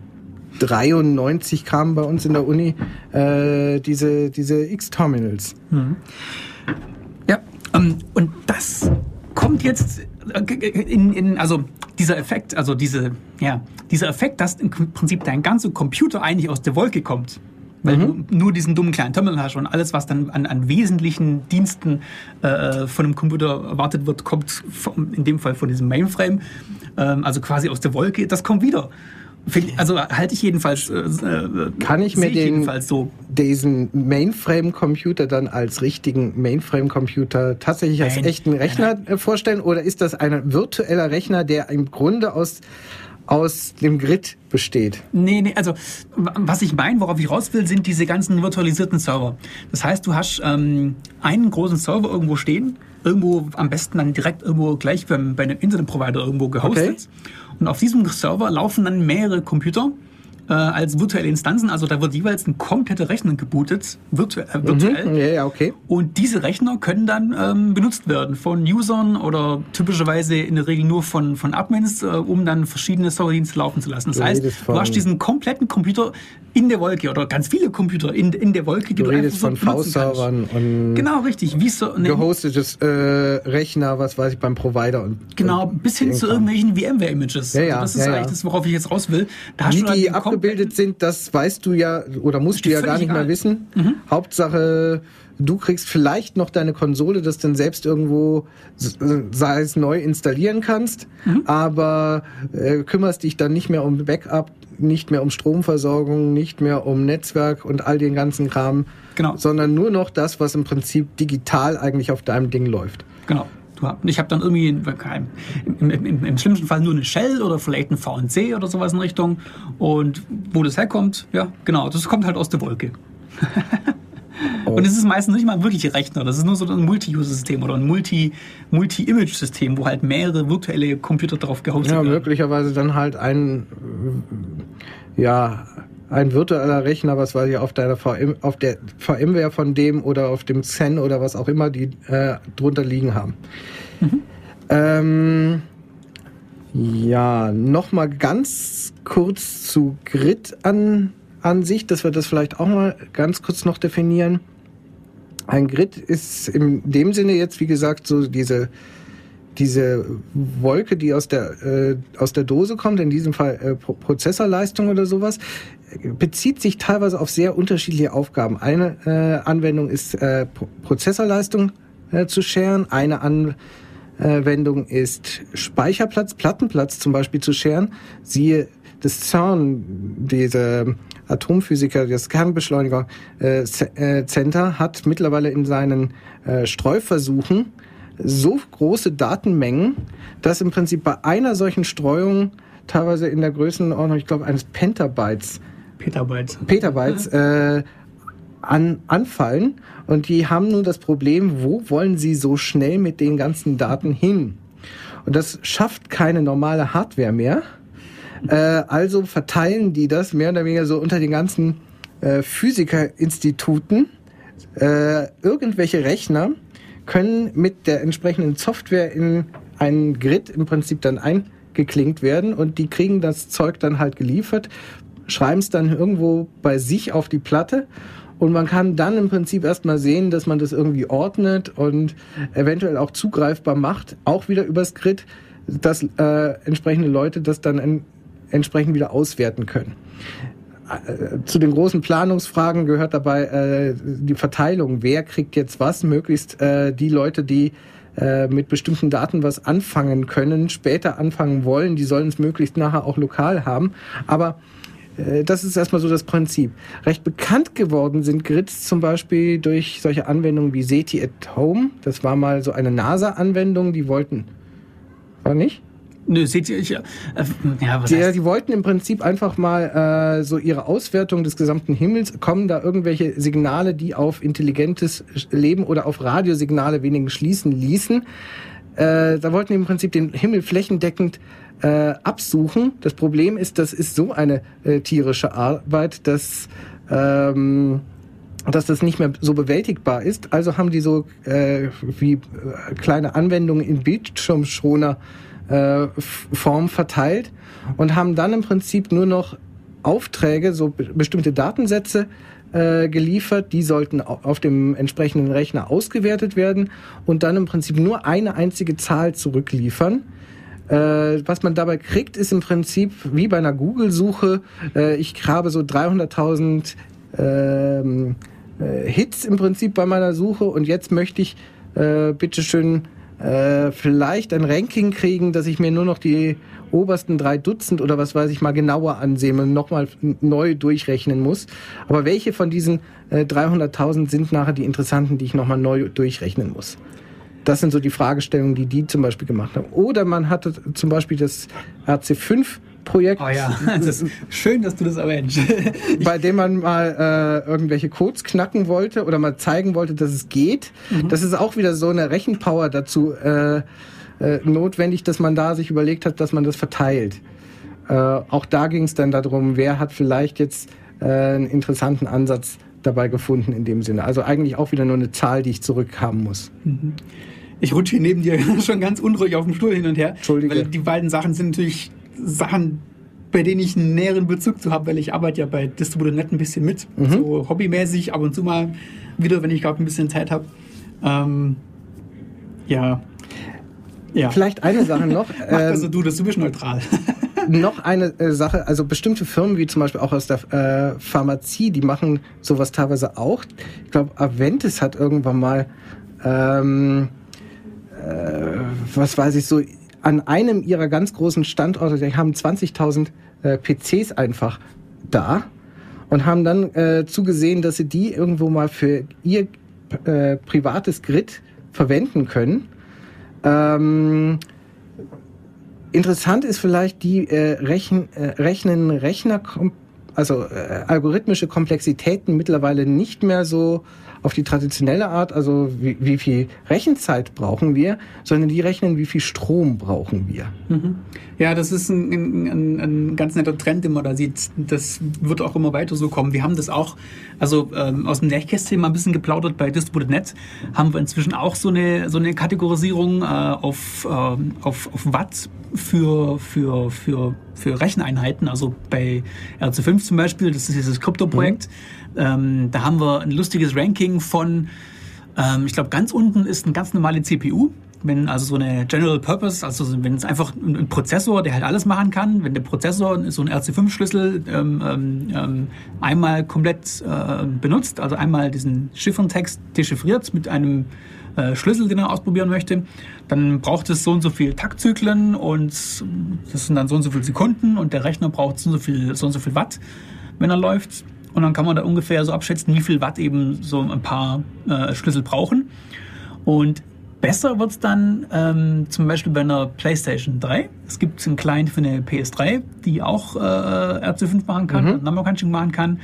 93 kamen bei uns in der Uni äh, diese, diese X-Terminals. Mhm. Ähm, und das kommt jetzt äh, in, in, also dieser Effekt, also diese, ja, dieser Effekt, dass im Prinzip dein ganzer Computer eigentlich aus der Wolke kommt weil mhm. du nur diesen dummen kleinen Terminal hast und alles, was dann an, an wesentlichen Diensten äh, von einem Computer erwartet wird, kommt von, in dem Fall von diesem Mainframe, ähm, also quasi aus der Wolke, das kommt wieder. Also halte ich jedenfalls. Äh, äh Kann ich mir ich den, so. diesen Mainframe-Computer dann als richtigen Mainframe-Computer tatsächlich als Nein. echten Rechner Nein. Äh, vorstellen? Oder ist das ein virtueller Rechner, der im Grunde aus aus dem Grid besteht. Nee, nee, also was ich meine, worauf ich raus will, sind diese ganzen virtualisierten Server. Das heißt, du hast ähm, einen großen Server irgendwo stehen, irgendwo am besten dann direkt irgendwo gleich beim, bei einem Internetprovider irgendwo gehostet. Okay. Und auf diesem Server laufen dann mehrere Computer äh, als virtuelle Instanzen. Also da wird jeweils ein kompletter Rechner gebootet, virtu äh, virtuell. Mhm, ja, ja, okay. Und diese Rechner können dann ähm, benutzt werden von Usern oder typischerweise in der Regel nur von, von Admins, äh, um dann verschiedene Serverdienste laufen zu lassen. Das du heißt, du hast diesen kompletten Computer in der Wolke oder ganz viele Computer in, in der Wolke, du, du redest von V-Servern und genau richtig, wie so ne, gehostetes äh, Rechner, was weiß ich beim Provider und genau und bis hin zu irgendwelchen VMware-Images. Ja, ja, also das ist ja, eigentlich das, worauf ich jetzt raus will. Da wie die abgebildet sind, das weißt du ja oder musst du ja gar nicht egal. mehr wissen. Mhm. Hauptsache du kriegst vielleicht noch deine Konsole, das dann selbst irgendwo, sei es neu installieren kannst, mhm. aber äh, kümmerst dich dann nicht mehr um Backup, nicht mehr um Stromversorgung, nicht mehr um Netzwerk und all den ganzen Kram, genau. sondern nur noch das, was im Prinzip digital eigentlich auf deinem Ding läuft. Genau. Ich habe dann irgendwie im, im, im, im, schlimmsten Fall nur eine Shell oder vielleicht ein VNC oder sowas in Richtung. Und wo das herkommt, ja, genau, das kommt halt aus der Wolke. <laughs> Oh. Und es ist meistens nicht mal ein wirklicher Rechner, das ist nur so ein Multi-User-System oder ein Multi-Image-System, wo halt mehrere virtuelle Computer drauf gehostet werden. Ja, möglicherweise dann halt ein, ja, ein virtueller Rechner, was weiß ich, auf deiner VM, auf der VMware von dem oder auf dem Xen oder was auch immer die äh, drunter liegen haben. Mhm. Ähm, ja, nochmal ganz kurz zu Grid an an sich, dass wir das vielleicht auch mal ganz kurz noch definieren. Ein Grid ist in dem Sinne jetzt, wie gesagt, so diese, diese Wolke, die aus der, äh, aus der Dose kommt, in diesem Fall äh, Prozessorleistung oder sowas, bezieht sich teilweise auf sehr unterschiedliche Aufgaben. Eine äh, Anwendung ist äh, Prozessorleistung äh, zu scheren, eine Anwendung ist Speicherplatz, Plattenplatz zum Beispiel zu scheren. Siehe das CERN, diese Atomphysiker, das Kernbeschleuniger äh, äh, Center, hat mittlerweile in seinen äh, Streuversuchen so große Datenmengen, dass im Prinzip bei einer solchen Streuung teilweise in der Größenordnung, ich glaube, eines Pentabytes, Petabytes, Petabytes <laughs> äh, an, anfallen. Und die haben nun das Problem, wo wollen sie so schnell mit den ganzen Daten hin? Und das schafft keine normale Hardware mehr. Äh, also verteilen die das mehr oder weniger so unter den ganzen äh, Physikerinstituten. Äh, irgendwelche Rechner können mit der entsprechenden Software in einen Grid im Prinzip dann eingeklinkt werden und die kriegen das Zeug dann halt geliefert, schreiben es dann irgendwo bei sich auf die Platte und man kann dann im Prinzip erstmal sehen, dass man das irgendwie ordnet und eventuell auch zugreifbar macht, auch wieder übers Grid, dass äh, entsprechende Leute das dann entsprechend wieder auswerten können. Äh, zu den großen Planungsfragen gehört dabei äh, die Verteilung. Wer kriegt jetzt was? Möglichst äh, die Leute, die äh, mit bestimmten Daten was anfangen können, später anfangen wollen, die sollen es möglichst nachher auch lokal haben. Aber äh, das ist erstmal so das Prinzip. Recht bekannt geworden sind Grids zum Beispiel durch solche Anwendungen wie SETI at Home. Das war mal so eine NASA-Anwendung, die wollten. War nicht? Nö, seht ihr, ich, äh, ja, was die, heißt? die wollten im Prinzip einfach mal äh, so ihre Auswertung des gesamten Himmels, kommen da irgendwelche Signale, die auf intelligentes Leben oder auf Radiosignale wenigen schließen ließen. Äh, da wollten die im Prinzip den Himmel flächendeckend äh, absuchen. Das Problem ist, das ist so eine äh, tierische Arbeit, dass ähm, dass das nicht mehr so bewältigbar ist. Also haben die so äh, wie äh, kleine Anwendungen in Bildschirmschoner äh, Form verteilt und haben dann im Prinzip nur noch Aufträge, so bestimmte Datensätze äh, geliefert, die sollten auf dem entsprechenden Rechner ausgewertet werden und dann im Prinzip nur eine einzige Zahl zurückliefern. Äh, was man dabei kriegt, ist im Prinzip wie bei einer Google-Suche. Ich habe so 300.000 ähm, äh, Hits im Prinzip bei meiner Suche und jetzt möchte ich bitteschön äh, vielleicht ein Ranking kriegen, dass ich mir nur noch die obersten drei Dutzend oder was weiß ich mal genauer ansehen und nochmal neu durchrechnen muss. Aber welche von diesen äh, 300.000 sind nachher die interessanten, die ich nochmal neu durchrechnen muss? Das sind so die Fragestellungen, die die zum Beispiel gemacht haben. Oder man hatte zum Beispiel das RC5 Projekt. Oh ja, <laughs> das ist schön, dass du das erwähnst. <laughs> bei dem man mal äh, irgendwelche Codes knacken wollte oder mal zeigen wollte, dass es geht. Mhm. Das ist auch wieder so eine Rechenpower dazu äh, äh, notwendig, dass man da sich überlegt hat, dass man das verteilt. Äh, auch da ging es dann darum, wer hat vielleicht jetzt äh, einen interessanten Ansatz dabei gefunden in dem Sinne. Also eigentlich auch wieder nur eine Zahl, die ich zurückhaben muss. Mhm. Ich rutsche hier neben dir <laughs> schon ganz unruhig auf dem Stuhl hin und her. Entschuldige. Weil die beiden Sachen sind natürlich Sachen, bei denen ich einen näheren Bezug zu habe, weil ich arbeite ja bei Distributor.net ein bisschen mit. Mhm. So hobbymäßig, ab und zu mal wieder, wenn ich gerade ein bisschen Zeit habe. Ähm, ja. ja. Vielleicht eine Sache noch. <laughs> Mach also du, das du bist neutral. <laughs> noch eine äh, Sache, also bestimmte Firmen, wie zum Beispiel auch aus der äh, Pharmazie, die machen sowas teilweise auch. Ich glaube, Aventis hat irgendwann mal, ähm, äh, was weiß ich, so an einem ihrer ganz großen Standorte, die haben 20.000 äh, PCs einfach da und haben dann äh, zugesehen, dass sie die irgendwo mal für ihr äh, privates Grid verwenden können. Ähm, interessant ist vielleicht, die äh, Rechen, äh, rechnen Rechner, also äh, algorithmische Komplexitäten mittlerweile nicht mehr so auf die traditionelle Art, also wie, wie viel Rechenzeit brauchen wir, sondern die rechnen, wie viel Strom brauchen wir. Mhm. Ja, das ist ein, ein, ein, ganz netter Trend, den man da sieht. Das wird auch immer weiter so kommen. Wir haben das auch, also ähm, aus dem Nähkästchen mal ein bisschen geplaudert bei Distributed.net, haben wir inzwischen auch so eine, so eine Kategorisierung äh, auf, äh, auf, auf Watt für, für, für, für Recheneinheiten. Also bei RC5 zum Beispiel, das ist dieses Krypto-Projekt, mhm. Ähm, da haben wir ein lustiges Ranking von, ähm, ich glaube, ganz unten ist eine ganz normale CPU wenn also so eine General Purpose, also wenn es einfach ein, Prozessor, der halt alles machen kann, wenn der Prozessor so ein RC5-Schlüssel ähm, ähm, ähm, einmal komplett äh, benutzt, also einmal diesen Chiffrentext dechiffriert mit einem äh, Schlüssel, den er ausprobieren möchte, dann braucht es so und so viele Taktzyklen und das sind dann so und so viele Sekunden und der Rechner braucht so und so viel, so und so viel Watt, wenn er läuft. Und dann kann man da ungefähr so abschätzen, wie viel Watt eben so ein paar äh, Schlüssel brauchen. Und Besser wird es dann ähm, zum Beispiel bei einer PlayStation 3. Es gibt einen Client für eine PS3, die auch äh, RC5 machen kann, mhm. Number Crunching machen kann,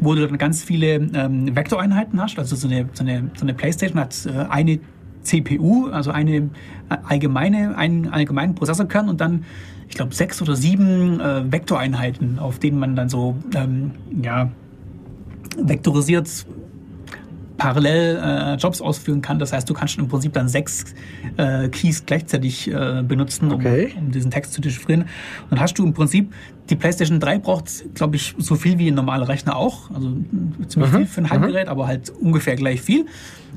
wo du dann ganz viele ähm, Vektoreinheiten hast. Also so eine, so eine, so eine PlayStation hat äh, eine CPU, also eine äh, allgemeine, einen allgemeinen Prozessorkern und dann, ich glaube, sechs oder sieben äh, Vektoreinheiten, auf denen man dann so ähm, ja, vektorisiert parallel äh, Jobs ausführen kann. Das heißt, du kannst im Prinzip dann sechs äh, Keys gleichzeitig äh, benutzen, um, okay. um, diesen Text zu dechiffrieren. Dann hast du im Prinzip, die PlayStation 3 braucht, glaube ich, so viel wie ein normaler Rechner auch. Also ziemlich mhm. viel für ein Heimgerät, mhm. aber halt ungefähr gleich viel.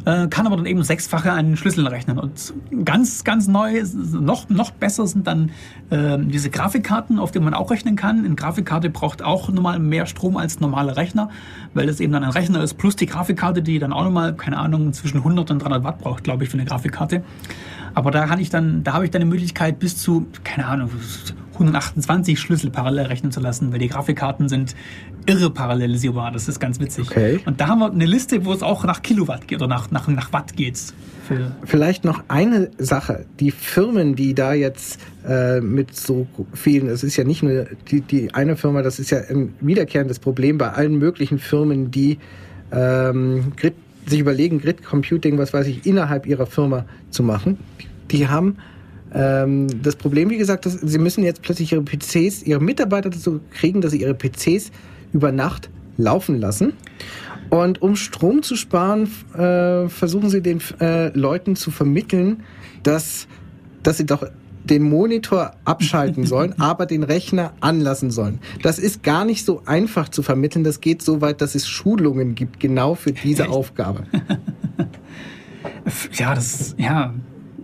Äh, kann aber dann eben sechsfache an Schlüsseln rechnen. Und ganz, ganz neu, noch, noch besser sind dann äh, diese Grafikkarten, auf denen man auch rechnen kann. Eine Grafikkarte braucht auch nochmal mehr Strom als normale Rechner, weil das eben dann ein Rechner ist, plus die Grafikkarte, die dann auch nochmal, keine Ahnung, zwischen 100 und 300 Watt braucht, glaube ich, für eine Grafikkarte. Aber da kann ich dann, da habe ich dann die Möglichkeit bis zu, keine Ahnung, 128 Schlüssel parallel rechnen zu lassen, weil die Grafikkarten sind irre parallelisierbar. Das ist ganz witzig. Okay. Und da haben wir eine Liste, wo es auch nach Kilowatt geht oder nach, nach, nach Watt geht. Vielleicht noch eine Sache. Die Firmen, die da jetzt äh, mit so vielen, es ist ja nicht nur die, die eine Firma, das ist ja ein wiederkehrendes Problem bei allen möglichen Firmen, die ähm, Grid, sich überlegen, Grid Computing, was weiß ich, innerhalb ihrer Firma zu machen. Die haben ähm, das Problem, wie gesagt, dass sie müssen jetzt plötzlich ihre PCs, ihre Mitarbeiter dazu kriegen, dass sie ihre PCs über Nacht laufen lassen. Und um Strom zu sparen, äh, versuchen sie den äh, Leuten zu vermitteln, dass, dass sie doch den Monitor abschalten sollen, <laughs> aber den Rechner anlassen sollen. Das ist gar nicht so einfach zu vermitteln. Das geht so weit, dass es Schulungen gibt, genau für diese Echt? Aufgabe. <laughs> ja, das, ja,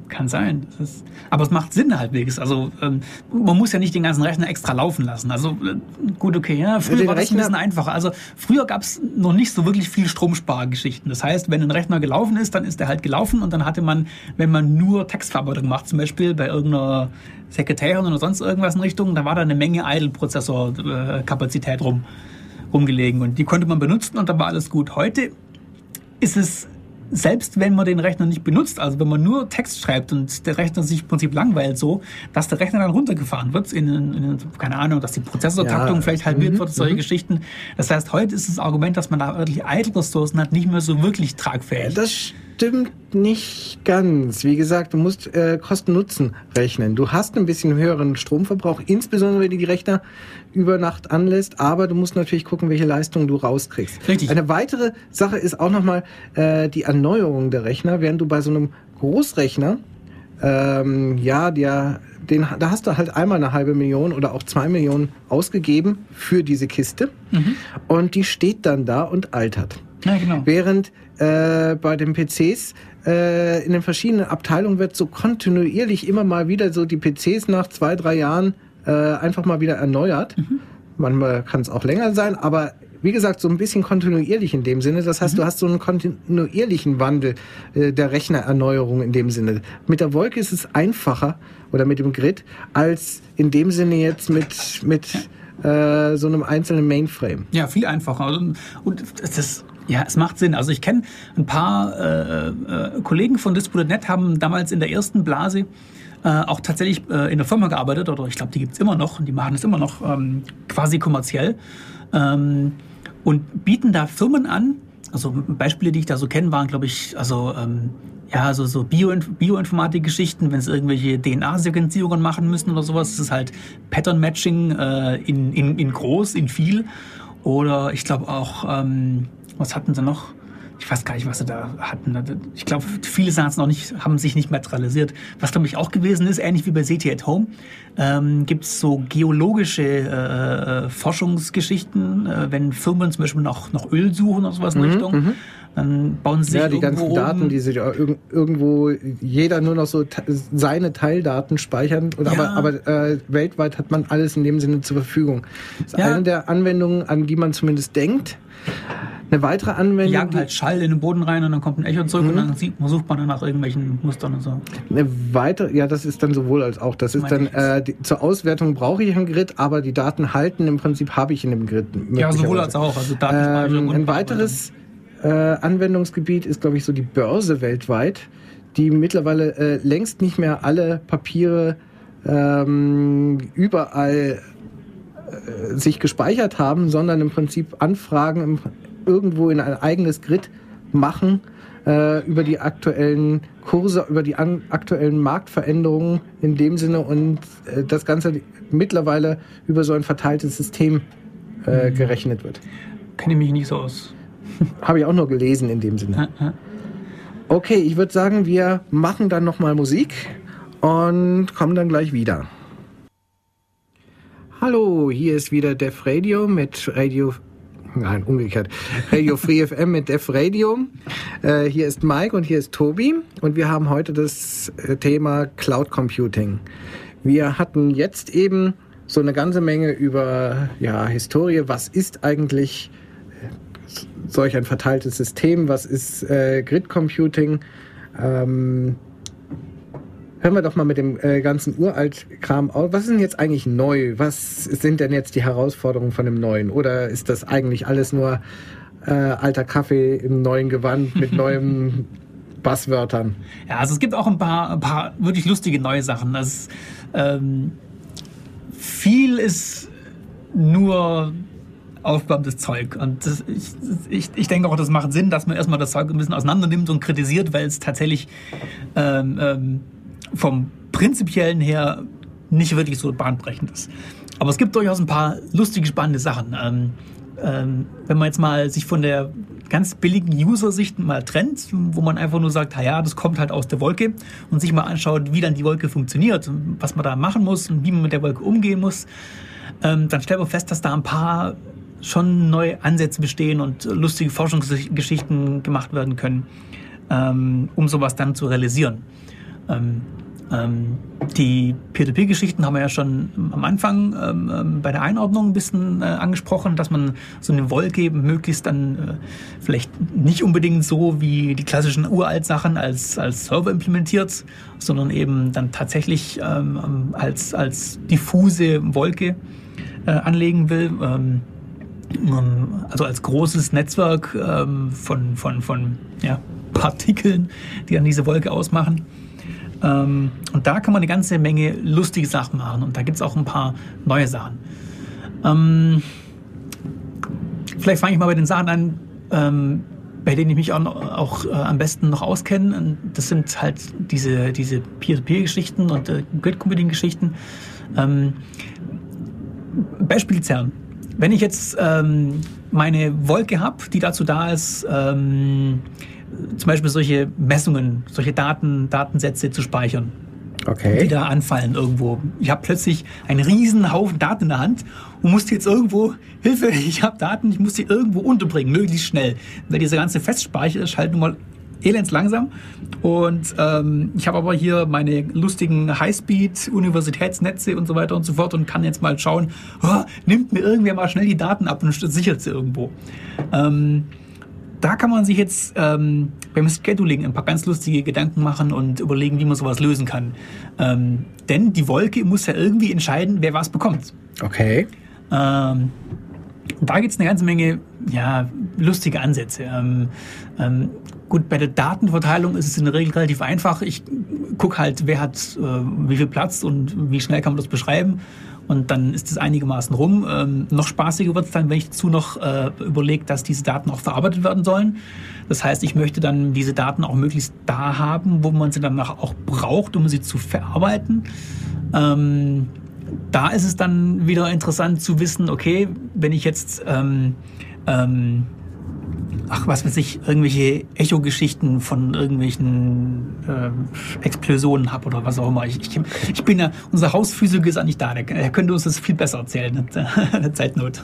kann sein. Ist, aber es macht Sinn halbwegs. Also ähm, man muss ja nicht den ganzen Rechner extra laufen lassen. Also äh, gut, okay. Ja, früher war das ein bisschen einfacher. Also früher gab es noch nicht so wirklich viel Stromspargeschichten. Das heißt, wenn ein Rechner gelaufen ist, dann ist er halt gelaufen und dann hatte man, wenn man nur Textverarbeitung macht, zum Beispiel bei irgendeiner Sekretärin oder sonst irgendwas in Richtung, da war da eine Menge Idle-Prozessor-Kapazität rum, rumgelegen und die konnte man benutzen und dann war alles gut. Heute ist es selbst wenn man den Rechner nicht benutzt, also wenn man nur Text schreibt und der Rechner sich im Prinzip langweilt so, dass der Rechner dann runtergefahren wird, in, in, in keine Ahnung, dass die Prozessortaktung ja. vielleicht halbiert mhm. wird, solche mhm. Geschichten. Das heißt, heute ist das Argument, dass man da wirklich Idle-Ressourcen hat, nicht mehr so wirklich tragfähig. Das stimmt nicht ganz. Wie gesagt, du musst äh, Kosten-Nutzen rechnen. Du hast ein bisschen höheren Stromverbrauch, insbesondere wenn die Rechner über Nacht anlässt, aber du musst natürlich gucken, welche Leistung du rauskriegst. Richtig. Eine weitere Sache ist auch nochmal äh, die Erneuerung der Rechner, während du bei so einem Großrechner ähm, ja, der, den, da hast du halt einmal eine halbe Million oder auch zwei Millionen ausgegeben für diese Kiste mhm. und die steht dann da und altert. Ja, genau. Während äh, bei den PCs äh, in den verschiedenen Abteilungen wird so kontinuierlich immer mal wieder so die PCs nach zwei, drei Jahren äh, einfach mal wieder erneuert. Mhm. Manchmal kann es auch länger sein, aber wie gesagt, so ein bisschen kontinuierlich in dem Sinne. Das heißt, mhm. du hast so einen kontinuierlichen Wandel äh, der Rechnererneuerung in dem Sinne. Mit der Wolke ist es einfacher oder mit dem Grid als in dem Sinne jetzt mit, mit äh, so einem einzelnen Mainframe. Ja, viel einfacher. Und, und das ja, es macht Sinn. Also ich kenne ein paar äh, äh, Kollegen von Disputed.net haben damals in der ersten Blase äh, auch tatsächlich äh, in der Firma gearbeitet, oder ich glaube, die gibt es immer noch und die machen es immer noch ähm, quasi kommerziell ähm, und bieten da Firmen an, also Beispiele, die ich da so kenne, waren, glaube ich, also ähm, ja, so, so Bio Bioinformatik-Geschichten, wenn es irgendwelche DNA-Sequenzierungen machen müssen oder sowas, ist halt Pattern-Matching äh, in, in, in groß, in viel. Oder ich glaube auch, ähm, was hatten sie noch? Ich weiß gar nicht, was sie da hatten. Ich glaube, viele Sachen noch nicht, haben sich nicht materialisiert. Was, glaube ich, auch gewesen ist, ähnlich wie bei CT at Home, ähm, gibt es so geologische äh, äh, Forschungsgeschichten, äh, wenn Firmen zum Beispiel noch, noch Öl suchen oder sowas in Mhm, Richtung. mhm. Dann bauen sie sich Ja, die ganzen Daten, um- die sich auch irg- irgendwo jeder nur noch so seine Teildaten speichern. Und Ja. Aber, aber äh, weltweit hat man alles in dem Sinne zur Verfügung. Das ist Ja. eine der Anwendungen, an die man zumindest denkt. Eine weitere die Anwendung, jagen die, halt Schall in den Boden rein und dann kommt ein Echo zurück Mhm. und dann sieht, sucht man dann nach irgendwelchen Mustern und so. eine weitere, ja, das ist dann sowohl als auch. Das ist Meine dann äh, die, zur Auswertung brauche ich ein Grid, aber die Daten halten im Prinzip habe ich in dem Grid. Ja, sowohl als auch. Also Datenspeicherung Ähm, ein weiteres äh, Anwendungsgebiet ist, glaube ich, so die Börse weltweit, die mittlerweile äh, längst nicht mehr alle Papiere ähm, überall äh, sich gespeichert haben, sondern im Prinzip Anfragen im, irgendwo in ein eigenes Grid machen äh, über die aktuellen Kurse, über die an, aktuellen Marktveränderungen in dem Sinne und äh, das Ganze mittlerweile über so ein verteiltes System äh, gerechnet wird. Kenne ich mich nicht so aus. <laughs> Habe ich auch nur gelesen in dem Sinne. Okay, ich würde sagen, wir machen dann nochmal Musik und kommen dann gleich wieder. Hallo, hier ist wieder Def Radio mit Radio. Nein, umgekehrt. Radio Free FM mit Def Radio. Äh, hier ist Mike und hier ist Tobi und wir haben heute das äh, Thema Cloud Computing. Wir hatten jetzt eben so eine ganze Menge über ja, Historie. Was ist eigentlich solch ein verteiltes System? Was ist äh, Grid Computing? Ähm, hören wir doch mal mit dem äh, ganzen Uralt-Kram auf. Was ist denn jetzt eigentlich neu? Was sind denn jetzt die Herausforderungen von dem Neuen? Oder ist das eigentlich alles nur äh, alter Kaffee im neuen Gewand mit <laughs> neuen Basswörtern? Ja, also es gibt auch ein paar, ein paar wirklich lustige neue Sachen. Das ähm, viel ist nur aufbauendes Zeug. Und das, ich, ich, ich denke auch, das macht Sinn, dass man erstmal das Zeug ein bisschen auseinander nimmt und kritisiert, weil es tatsächlich ähm, ähm, vom Prinzipiellen her nicht wirklich so bahnbrechend ist. Aber es gibt durchaus ein paar lustige, spannende Sachen. Ähm, ähm, wenn man jetzt mal sich von der ganz billigen User-Sicht mal trennt, wo man einfach nur sagt, ja, das kommt halt aus der Wolke und sich mal anschaut, wie dann die Wolke funktioniert, was man da machen muss und wie man mit der Wolke umgehen muss, ähm, dann stellt man fest, dass da ein paar schon neue Ansätze bestehen und lustige Forschungsgeschichten gemacht werden können, ähm, um sowas dann zu realisieren. Ähm, ähm, die Peer-to-Peer-Geschichten haben wir ja schon am Anfang ähm, ähm, bei der Einordnung ein bisschen äh, angesprochen, dass man so eine Wolke möglichst dann äh, vielleicht nicht unbedingt so wie die klassischen Uralt-Sachen als, als Server implementiert, sondern eben dann tatsächlich ähm, ähm, als, als diffuse Wolke äh, anlegen will. Ähm, also als großes Netzwerk von, von, von ja, Partikeln, die dann diese Wolke ausmachen. Ähm, und da kann man eine ganze Menge lustige Sachen machen. Und da gibt es auch ein paar neue Sachen. Ähm, vielleicht fange ich mal bei den Sachen an, ähm, bei denen ich mich auch, auch äh, am besten noch auskenne. Und das sind halt diese, diese Peer-to-Peer-Geschichten und äh, Grid-Computing-Geschichten. Ähm, Beispiel CERN. Wenn ich jetzt ähm, meine Wolke habe, die dazu da ist, ähm, zum Beispiel solche Messungen, solche Daten, Datensätze zu speichern, die Okay. da anfallen irgendwo. Ich habe plötzlich einen riesen Haufen Daten in der Hand und muss die jetzt irgendwo, Hilfe, <laughs> ich habe Daten, ich muss die irgendwo unterbringen, möglichst schnell. Weil dieser ganze Festspeicher ist halt nun mal elends langsam. Und ähm, ich habe aber hier meine lustigen Highspeed-Universitätsnetze und so weiter und so fort und kann jetzt mal schauen, oh, nimmt mir irgendwer mal schnell die Daten ab und sichert sie irgendwo. Ähm, da kann man sich jetzt ähm, beim Scheduling ein paar ganz lustige Gedanken machen und überlegen, wie man sowas lösen kann. Ähm, denn die Wolke muss ja irgendwie entscheiden, wer was bekommt. Okay. Ähm, da gibt es eine ganze Menge ja, lustige Ansätze. Ähm, ähm, gut, bei der Datenverteilung ist es in der Regel relativ einfach. Ich gucke halt, wer hat äh, wie viel Platz und wie schnell kann man das beschreiben. Und dann ist es einigermaßen rum. Ähm, noch spaßiger wird es dann, wenn ich dazu noch äh, überlege, dass diese Daten auch verarbeitet werden sollen. Das heißt, ich möchte dann diese Daten auch möglichst da haben, wo man sie danach auch braucht, um sie zu verarbeiten. Ähm, da ist es dann wieder interessant zu wissen, okay, wenn ich jetzt ähm, ähm, ach was weiß ich, irgendwelche Echo-Geschichten von irgendwelchen äh, Explosionen habe oder was auch immer. Ich, ich, ich bin ja, unser Hausphysiker ist eigentlich da, er könnte uns das viel besser erzählen, in der <laughs> Zeitnot.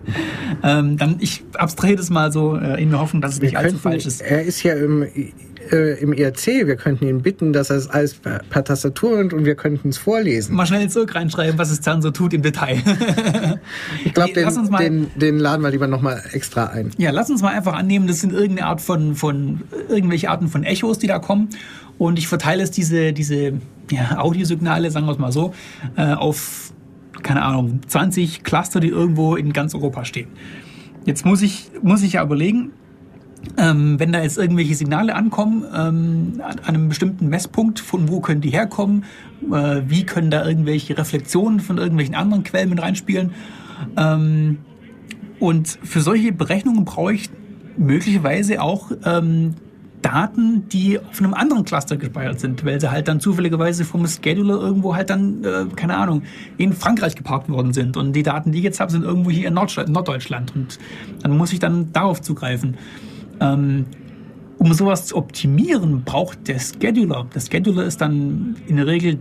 <laughs> ähm, dann, ich abstrahiere das mal so äh, in der Hoffnung, dass es nicht allzu falsch ist. Er ist ja im äh, im IRC. Wir könnten ihn bitten, dass er es alles per, per Tastatur und, und wir könnten es vorlesen. Mal schnell zurück reinschreiben, was es dann so tut im Detail. <laughs> ich glaube, den, den, den, laden wir lieber nochmal extra ein. Ja, lass uns mal einfach annehmen, das sind irgendeine Art von, von irgendwelche Arten von Echos, die da kommen. Und ich verteile es diese, diese ja, Audiosignale, sagen wir es mal so, äh, auf, keine Ahnung, 20 Cluster, die irgendwo in ganz Europa stehen. Jetzt muss ich, muss ich ja überlegen, ähm, wenn da jetzt irgendwelche Signale ankommen ähm, an einem bestimmten Messpunkt, von wo können die herkommen, äh, wie können da irgendwelche Reflexionen von irgendwelchen anderen Quellen mit reinspielen. Ähm, und für solche Berechnungen brauche ich möglicherweise auch ähm, Daten, die auf einem anderen Cluster gespeichert sind, weil sie halt dann zufälligerweise vom Scheduler irgendwo halt dann, äh, keine Ahnung, in Frankreich geparkt worden sind. Und die Daten, die ich jetzt habe, sind irgendwo hier in Norddeutschland. Und dann muss ich dann darauf zugreifen. Ähm, um sowas zu optimieren, braucht der Scheduler. Der Scheduler ist dann in der Regel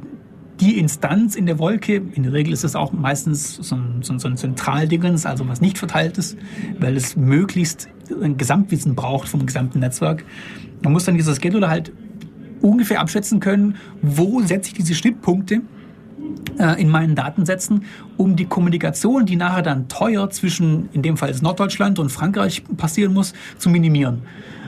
die Instanz in der Wolke. In der Regel ist es auch meistens so ein, so ein Zentraldingens, also was nicht verteilt ist, weil es möglichst ein Gesamtwissen braucht vom gesamten Netzwerk. Man muss dann dieser Scheduler halt ungefähr abschätzen können, wo setze ich diese Schnittpunkte in meinen Datensätzen, um die Kommunikation, die nachher dann teuer zwischen, in dem Fall ist Norddeutschland und Frankreich passieren muss, zu minimieren.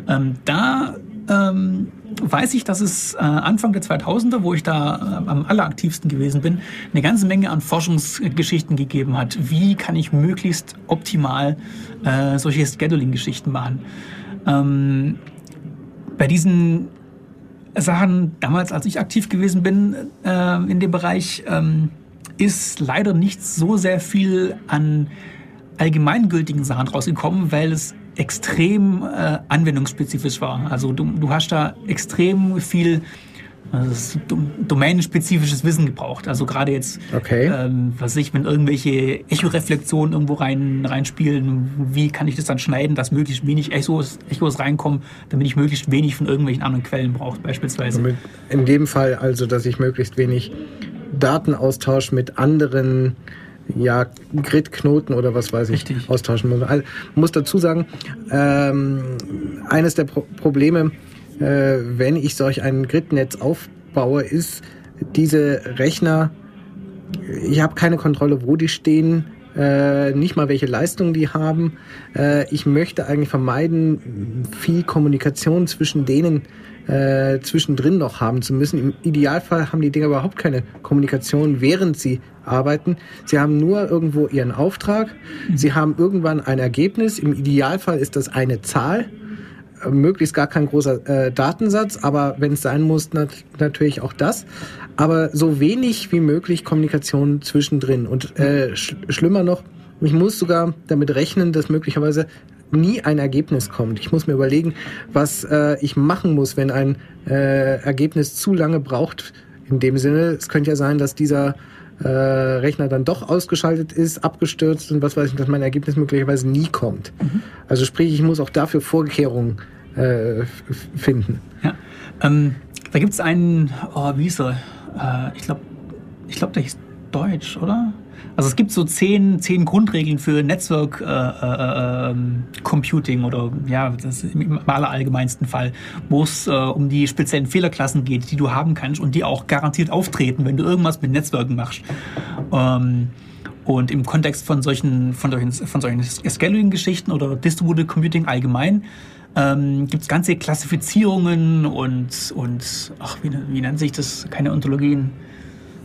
Ähm, da ähm, weiß ich, dass es äh, Anfang der 2000er, wo ich da äh, am alleraktivsten gewesen bin, eine ganze Menge an Forschungsgeschichten gegeben hat. Wie kann ich möglichst optimal äh, solche Scheduling-Geschichten machen? Ähm, bei diesen Sachen, damals, als ich aktiv gewesen bin äh, in dem Bereich, ähm, ist leider nicht so sehr viel an allgemeingültigen Sachen rausgekommen, weil es extrem äh, anwendungsspezifisch war. Also du, du hast da extrem viel also domänenspezifisches Wissen gebraucht. Also gerade jetzt, okay. ähm, was ich, wenn irgendwelche Echoreflexionen irgendwo rein reinspielen, wie kann ich das dann schneiden, dass möglichst wenig Echos, Echos reinkommen, damit ich möglichst wenig von irgendwelchen anderen Quellen brauche, beispielsweise. In dem Fall also, dass ich möglichst wenig Datenaustausch mit anderen ja, Grid-Knoten oder was weiß ich Richtig. austauschen muss. Also, muss dazu sagen, ähm, eines der Pro Probleme äh, wenn ich solch ein Gridnetz aufbaue, ist diese Rechner, ich habe keine Kontrolle, wo die stehen, äh, nicht mal welche Leistungen die haben. Äh, ich möchte eigentlich vermeiden, viel Kommunikation zwischen denen äh, zwischendrin noch haben zu müssen. Im Idealfall haben die Dinger überhaupt keine Kommunikation, während sie arbeiten. Sie haben nur irgendwo ihren Auftrag. Mhm. Sie haben irgendwann ein Ergebnis. Im Idealfall ist das eine Zahl möglichst gar kein großer äh, Datensatz, aber wenn es sein muss, nat natürlich auch das. Aber so wenig wie möglich Kommunikation zwischendrin. Und äh, sch schlimmer noch, ich muss sogar damit rechnen, dass möglicherweise nie ein Ergebnis kommt. Ich muss mir überlegen, was äh, ich machen muss, wenn ein äh, Ergebnis zu lange braucht. In dem Sinne, es könnte ja sein, dass dieser äh, Rechner dann doch ausgeschaltet ist, abgestürzt und was weiß ich, dass mein Ergebnis möglicherweise nie kommt. Mhm. Also sprich, ich muss auch dafür Vorkehrungen äh, finden. Ja. Ähm, da gibt es einen, oh, wie ist er? Äh, ich glaube, ich glaub, der hieß Deutsch, oder? Also es gibt so zehn, zehn Grundregeln für Network äh, äh, ähm, Computing oder ja, das im allerallgemeinsten Fall, wo es äh, um die speziellen Fehlerklassen geht, die du haben kannst und die auch garantiert auftreten, wenn du irgendwas mit Netzwerken machst. Ähm, und im Kontext von solchen, von solchen, von solchen Scaling-Geschichten oder Distributed Computing allgemein ähm, gibt es ganze Klassifizierungen und, und ach, wie, wie nennt sich das? Keine Ontologien.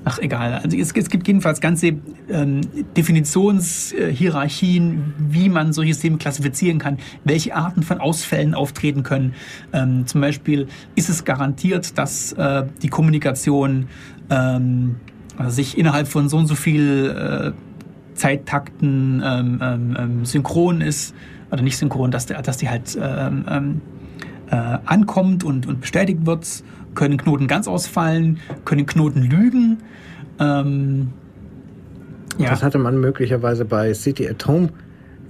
Ach, egal. Also es, es gibt jedenfalls ganze ähm, Definitionshierarchien, wie man solche Systeme klassifizieren kann, welche Arten von Ausfällen auftreten können. Ähm, zum Beispiel ist es garantiert, dass äh, die Kommunikation ähm, also sich innerhalb von so und so viel äh, Zeittakten ähm, ähm, ähm, synchron ist, oder nicht synchron, dass, der, dass die halt ähm, ähm, äh, ankommt und, und bestätigt wird, können Knoten ganz ausfallen, können Knoten lügen. Ähm, ja. Das hatte man möglicherweise bei City at Home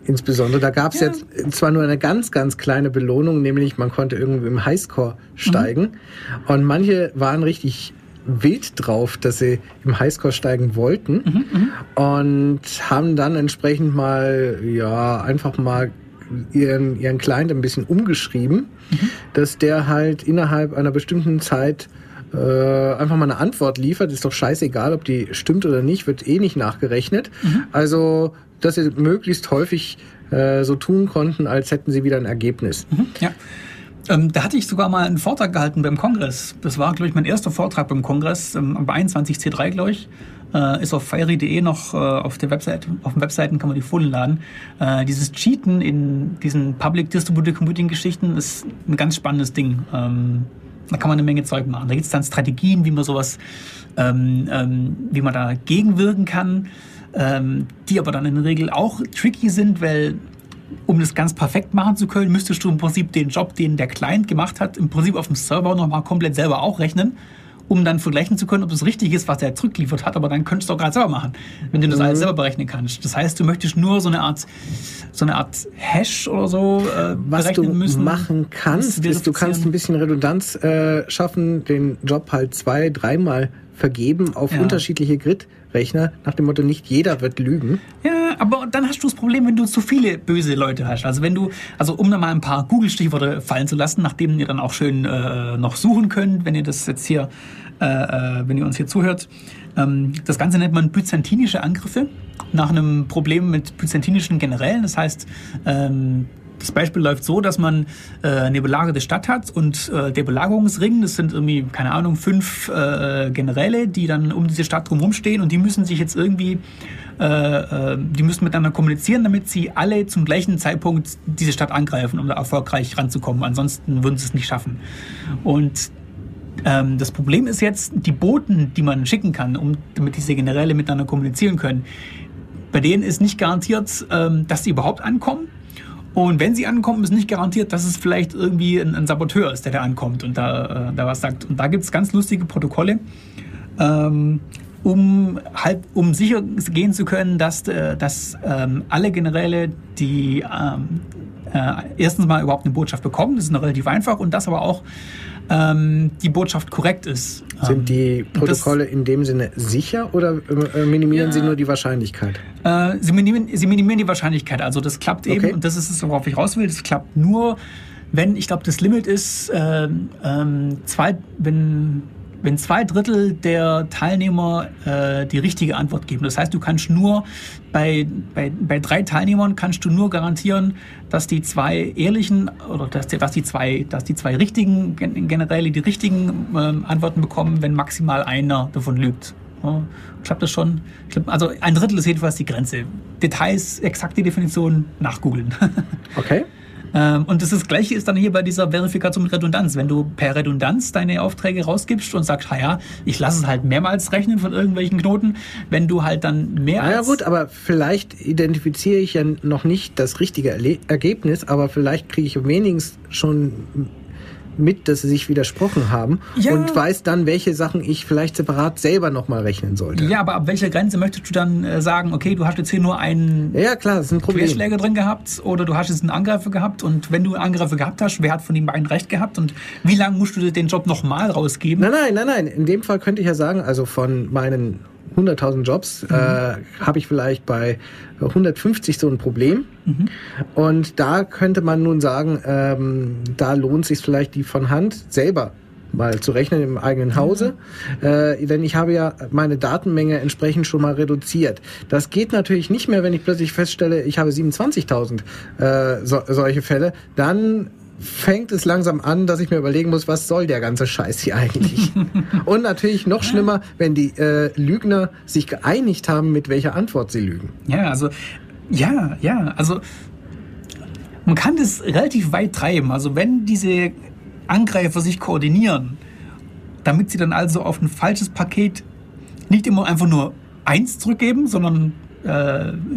insbesondere. Da gab es ja. jetzt zwar nur eine ganz, ganz kleine Belohnung, nämlich man konnte irgendwie im Highscore steigen. Mhm. Und manche waren richtig wild drauf, dass sie im Highscore steigen wollten mhm, mhm, und haben dann entsprechend mal, ja, einfach mal ihren, ihren Client ein bisschen umgeschrieben, mhm. dass der halt innerhalb einer bestimmten Zeit äh, einfach mal eine Antwort liefert. Ist doch scheißegal, ob die stimmt oder nicht, wird eh nicht nachgerechnet. Mhm. Also, dass sie möglichst häufig äh, so tun konnten, als hätten sie wieder ein Ergebnis. Mhm. Ja. Ähm, da hatte ich sogar mal einen Vortrag gehalten beim Kongress. Das war, glaube ich, mein erster Vortrag beim Kongress, ähm, bei 21C3, glaube ich. Äh, ist auf fiery.de noch äh, auf der Website, auf den Webseiten kann man die Folien laden. Äh, dieses Cheaten in diesen Public Distributed Computing Geschichten ist ein ganz spannendes Ding. Ähm, da kann man eine Menge Zeug machen. Da gibt es dann Strategien, wie man sowas, ähm, ähm, wie man da gegenwirken kann, ähm, die aber dann in der Regel auch tricky sind, weil um das ganz perfekt machen zu können, müsstest du im Prinzip den Job, den der Client gemacht hat, im Prinzip auf dem Server nochmal komplett selber auch rechnen, um dann vergleichen zu können, ob es richtig ist, was er zurückgeliefert hat. Aber dann könntest du auch gerade selber machen, wenn du das mhm. alles selber berechnen kannst. Das heißt, du möchtest nur so eine Art, so eine Art Hash oder so äh, was berechnen du müssen. machen kannst, ist, du kannst ein bisschen Redundanz äh, schaffen, den Job halt zwei, dreimal vergeben auf ja. unterschiedliche Grid-Rechner, nach dem Motto, nicht jeder wird lügen. Ja, aber dann hast du das Problem, wenn du zu viele böse Leute hast. Also wenn du, also um da mal ein paar Google-Stichworte fallen zu lassen, nachdem ihr dann auch schön äh, noch suchen könnt, wenn ihr das jetzt hier, äh, äh, wenn ihr uns hier zuhört. Ähm, das Ganze nennt man byzantinische Angriffe nach einem Problem mit byzantinischen Generälen. Das heißt, ähm, das Beispiel läuft so, dass man äh, eine belagerte Stadt hat und äh, der Belagerungsring, das sind irgendwie, keine Ahnung, fünf äh, Generäle, die dann um diese Stadt drumherum stehen und die müssen sich jetzt irgendwie, äh, äh, die müssen miteinander kommunizieren, damit sie alle zum gleichen Zeitpunkt diese Stadt angreifen, um da erfolgreich ranzukommen. Ansonsten würden sie es nicht schaffen. Und ähm, das Problem ist jetzt, die Boten, die man schicken kann, um, damit diese Generäle miteinander kommunizieren können, bei denen ist nicht garantiert, ähm, dass sie überhaupt ankommen und wenn sie ankommen, ist nicht garantiert, dass es vielleicht irgendwie ein, ein Saboteur ist, der da ankommt und da, äh, da was sagt. Und da gibt es ganz lustige Protokolle, ähm, um halt, um sicher gehen zu können, dass, äh, dass ähm, alle Generäle, die ähm, äh, erstens mal überhaupt eine Botschaft bekommen, das ist noch relativ einfach, und das aber auch ähm, die Botschaft korrekt ist. Sind die ähm, Protokolle das, in dem Sinne sicher oder äh, minimieren ja, sie nur die Wahrscheinlichkeit? Äh, sie, minimieren, sie, minimieren, die Wahrscheinlichkeit. Also das klappt eben, okay. und das ist es, worauf ich raus will, das klappt nur, wenn, ich glaube, das Limit ist, äh, zwei, wenn wenn zwei Drittel der Teilnehmer äh, die richtige Antwort geben. Das heißt, du kannst nur bei, bei, bei drei Teilnehmern kannst du nur garantieren, dass die zwei ehrlichen oder dass dass die zwei, dass die zwei richtigen Generäle die richtigen ähm, Antworten bekommen, wenn maximal einer davon lügt. Ja, klappt das schon? Also ein Drittel ist jedenfalls die Grenze. Details, exakte Definition nachgoogeln. <laughs> Okay. Ähm, und das, das Gleiche ist dann hier bei dieser Verifikation mit Redundanz. Wenn du per Redundanz deine Aufträge rausgibst und sagst, ja, ich lasse es halt mehrmals rechnen von irgendwelchen Knoten, wenn du halt dann mehr als... Ja gut, aber vielleicht identifiziere ich ja noch nicht das richtige Ergebnis, aber vielleicht kriege ich wenigstens schon mit, dass sie sich widersprochen haben ja. und weiß dann, welche Sachen ich vielleicht separat selber nochmal rechnen sollte. Ja, aber ab welcher Grenze möchtest du dann äh, sagen, okay, du hast jetzt hier nur einen ja, klar, das ist ein Problem. Querschläger drin gehabt oder du hast jetzt einen Angreifer gehabt und wenn du einen Angreifer gehabt hast, wer hat von den beiden recht gehabt und wie lange musst du den Job nochmal rausgeben? Nein, nein, nein, nein. In dem Fall könnte ich ja sagen, also von meinen 100.000 Jobs mhm. äh, habe ich vielleicht bei 150 so ein Problem. Mhm. Und da könnte man nun sagen, ähm, da lohnt sich vielleicht die von Hand selber mal zu rechnen im eigenen Hause, mhm. äh, denn ich habe ja meine Datenmenge entsprechend schon mal reduziert. Das geht natürlich nicht mehr, wenn ich plötzlich feststelle, ich habe 27.000 äh, so, solche Fälle, dann fängt es langsam an, dass ich mir überlegen muss, was soll der ganze Scheiß hier eigentlich? <laughs> Und natürlich noch schlimmer, wenn die äh, Lügner sich geeinigt haben, mit welcher Antwort sie lügen. Ja, also ja, ja, also man kann das relativ weit treiben. Also wenn diese Angreifer sich koordinieren, damit sie dann also auf ein falsches Paket nicht immer einfach nur eins zurückgeben, sondern äh,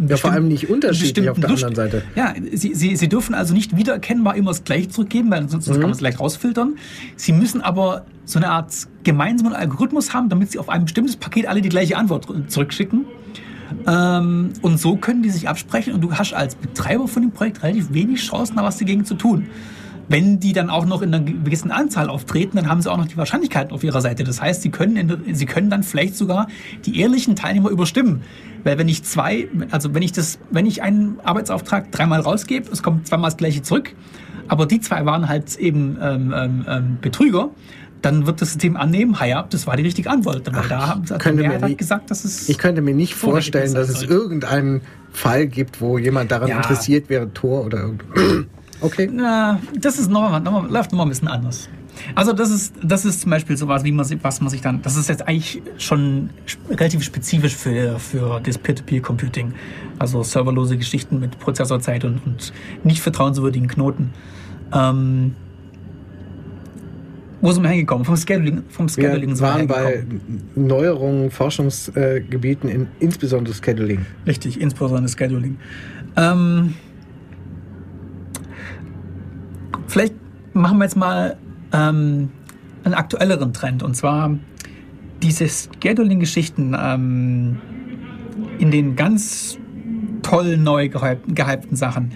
ja, vor allem nicht unterschiedlich auf der Lust. anderen Seite. Ja, sie, sie, sie dürfen also nicht wiedererkennbar immer das Gleiche zurückgeben, weil sonst mhm. kann man es gleich rausfiltern. Sie müssen aber so eine Art gemeinsamen Algorithmus haben, damit sie auf ein bestimmtes Paket alle die gleiche Antwort zurückschicken. Ähm, und so können die sich absprechen und du hast als Betreiber von dem Projekt relativ wenig Chancen, da was dagegen zu tun. Wenn die dann auch noch in einer gewissen Anzahl auftreten, dann haben sie auch noch die Wahrscheinlichkeiten auf ihrer Seite. Das heißt, sie können, in, sie können dann vielleicht sogar die ehrlichen Teilnehmer überstimmen. Weil wenn ich zwei, also wenn ich das, wenn ich einen Arbeitsauftrag dreimal rausgebe, es kommt zweimal das gleiche zurück, aber die zwei waren halt eben ähm, ähm, ähm Betrüger, dann wird das System annehmen, ja, das war die richtige Antwort. Aber Ach, da Mehrheit nie, gesagt, dass es. Ich könnte mir nicht vorstellen, dass es irgendeinen Fall gibt, wo jemand daran ja. interessiert wäre, Tor oder irgendwas. <clears throat> Okay. Na, das ist noch, noch, läuft noch mal ein bisschen anders. Also das ist, das ist zum Beispiel sowas, wie man, was man sich dann, das ist jetzt eigentlich schon relativ spezifisch für, für das Peer-to-Peer-Computing. Also serverlose Geschichten mit Prozessorzeit und, und nicht vertrauenswürdigen Knoten. Ähm, wo sind wir hingekommen? Vom Scheduling, vom Scheduling wir waren bei Neuerungen, Forschungsgebieten, in, insbesondere Scheduling. Richtig, insbesondere Scheduling. Ähm, Vielleicht machen wir jetzt mal ähm, einen aktuelleren Trend und zwar diese Scheduling-Geschichten ähm, in den ganz toll neu gehypten Sachen.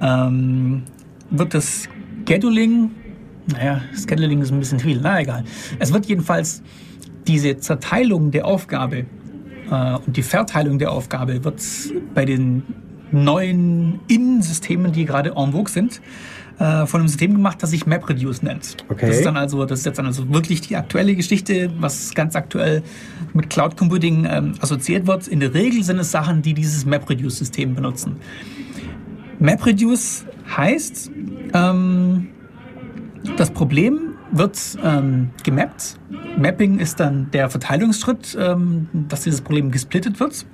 Ähm, wird das Scheduling, naja, Scheduling ist ein bisschen viel, na egal. Es wird jedenfalls diese Zerteilung der Aufgabe äh, und die Verteilung der Aufgabe wird bei den neuen Innensystemen, die gerade en vogue sind, äh, von einem System gemacht, das sich MapReduce nennt. Okay. Das ist dann also, das ist jetzt dann also wirklich die aktuelle Geschichte, was ganz aktuell mit Cloud Computing ähm, assoziiert wird. In der Regel sind es Sachen, die dieses MapReduce-System benutzen. MapReduce heißt, ähm, das Problem wird ähm, gemappt. Mapping ist dann der Verteilungsschritt, ähm, dass dieses Problem gesplittet wird.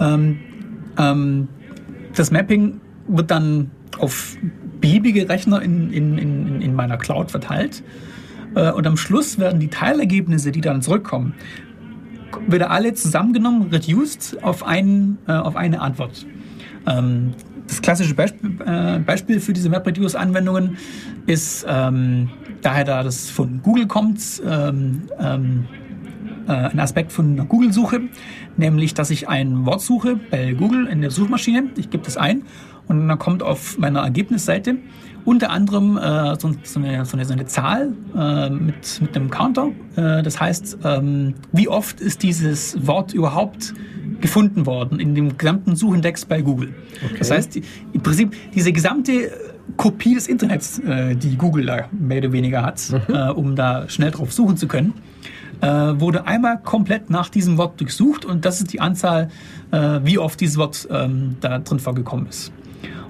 Ähm, ähm, das Mapping wird dann auf beliebige Rechner in, in, in, in meiner Cloud verteilt. Äh, und am Schluss werden die Teilergebnisse, die dann zurückkommen, wieder alle zusammengenommen, reduced auf, einen, äh, auf eine Antwort. Ähm, das klassische Beispiel, äh, Beispiel für diese MapReduce-Anwendungen ist, ähm, daher da das von Google kommt, ähm, ähm, äh, ein Aspekt von einer Google-Suche, nämlich dass ich ein Wort suche bei Google in der Suchmaschine, ich gebe das ein und dann kommt auf meiner Ergebnisseite unter anderem äh, so, so, eine, so, eine, so, eine, Zahl äh, mit, mit einem Counter. Äh, das heißt, ähm, wie oft ist dieses Wort überhaupt gefunden worden in dem gesamten Suchindex bei Google. Okay. Das heißt, die, im Prinzip diese gesamte Kopie des Internets, äh, die Google da mehr oder weniger hat, mhm. Äh, um da schnell drauf suchen zu können, äh, wurde einmal komplett nach diesem Wort durchsucht und das ist die Anzahl, wie oft dieses Wort ähm, da drin vorgekommen ist.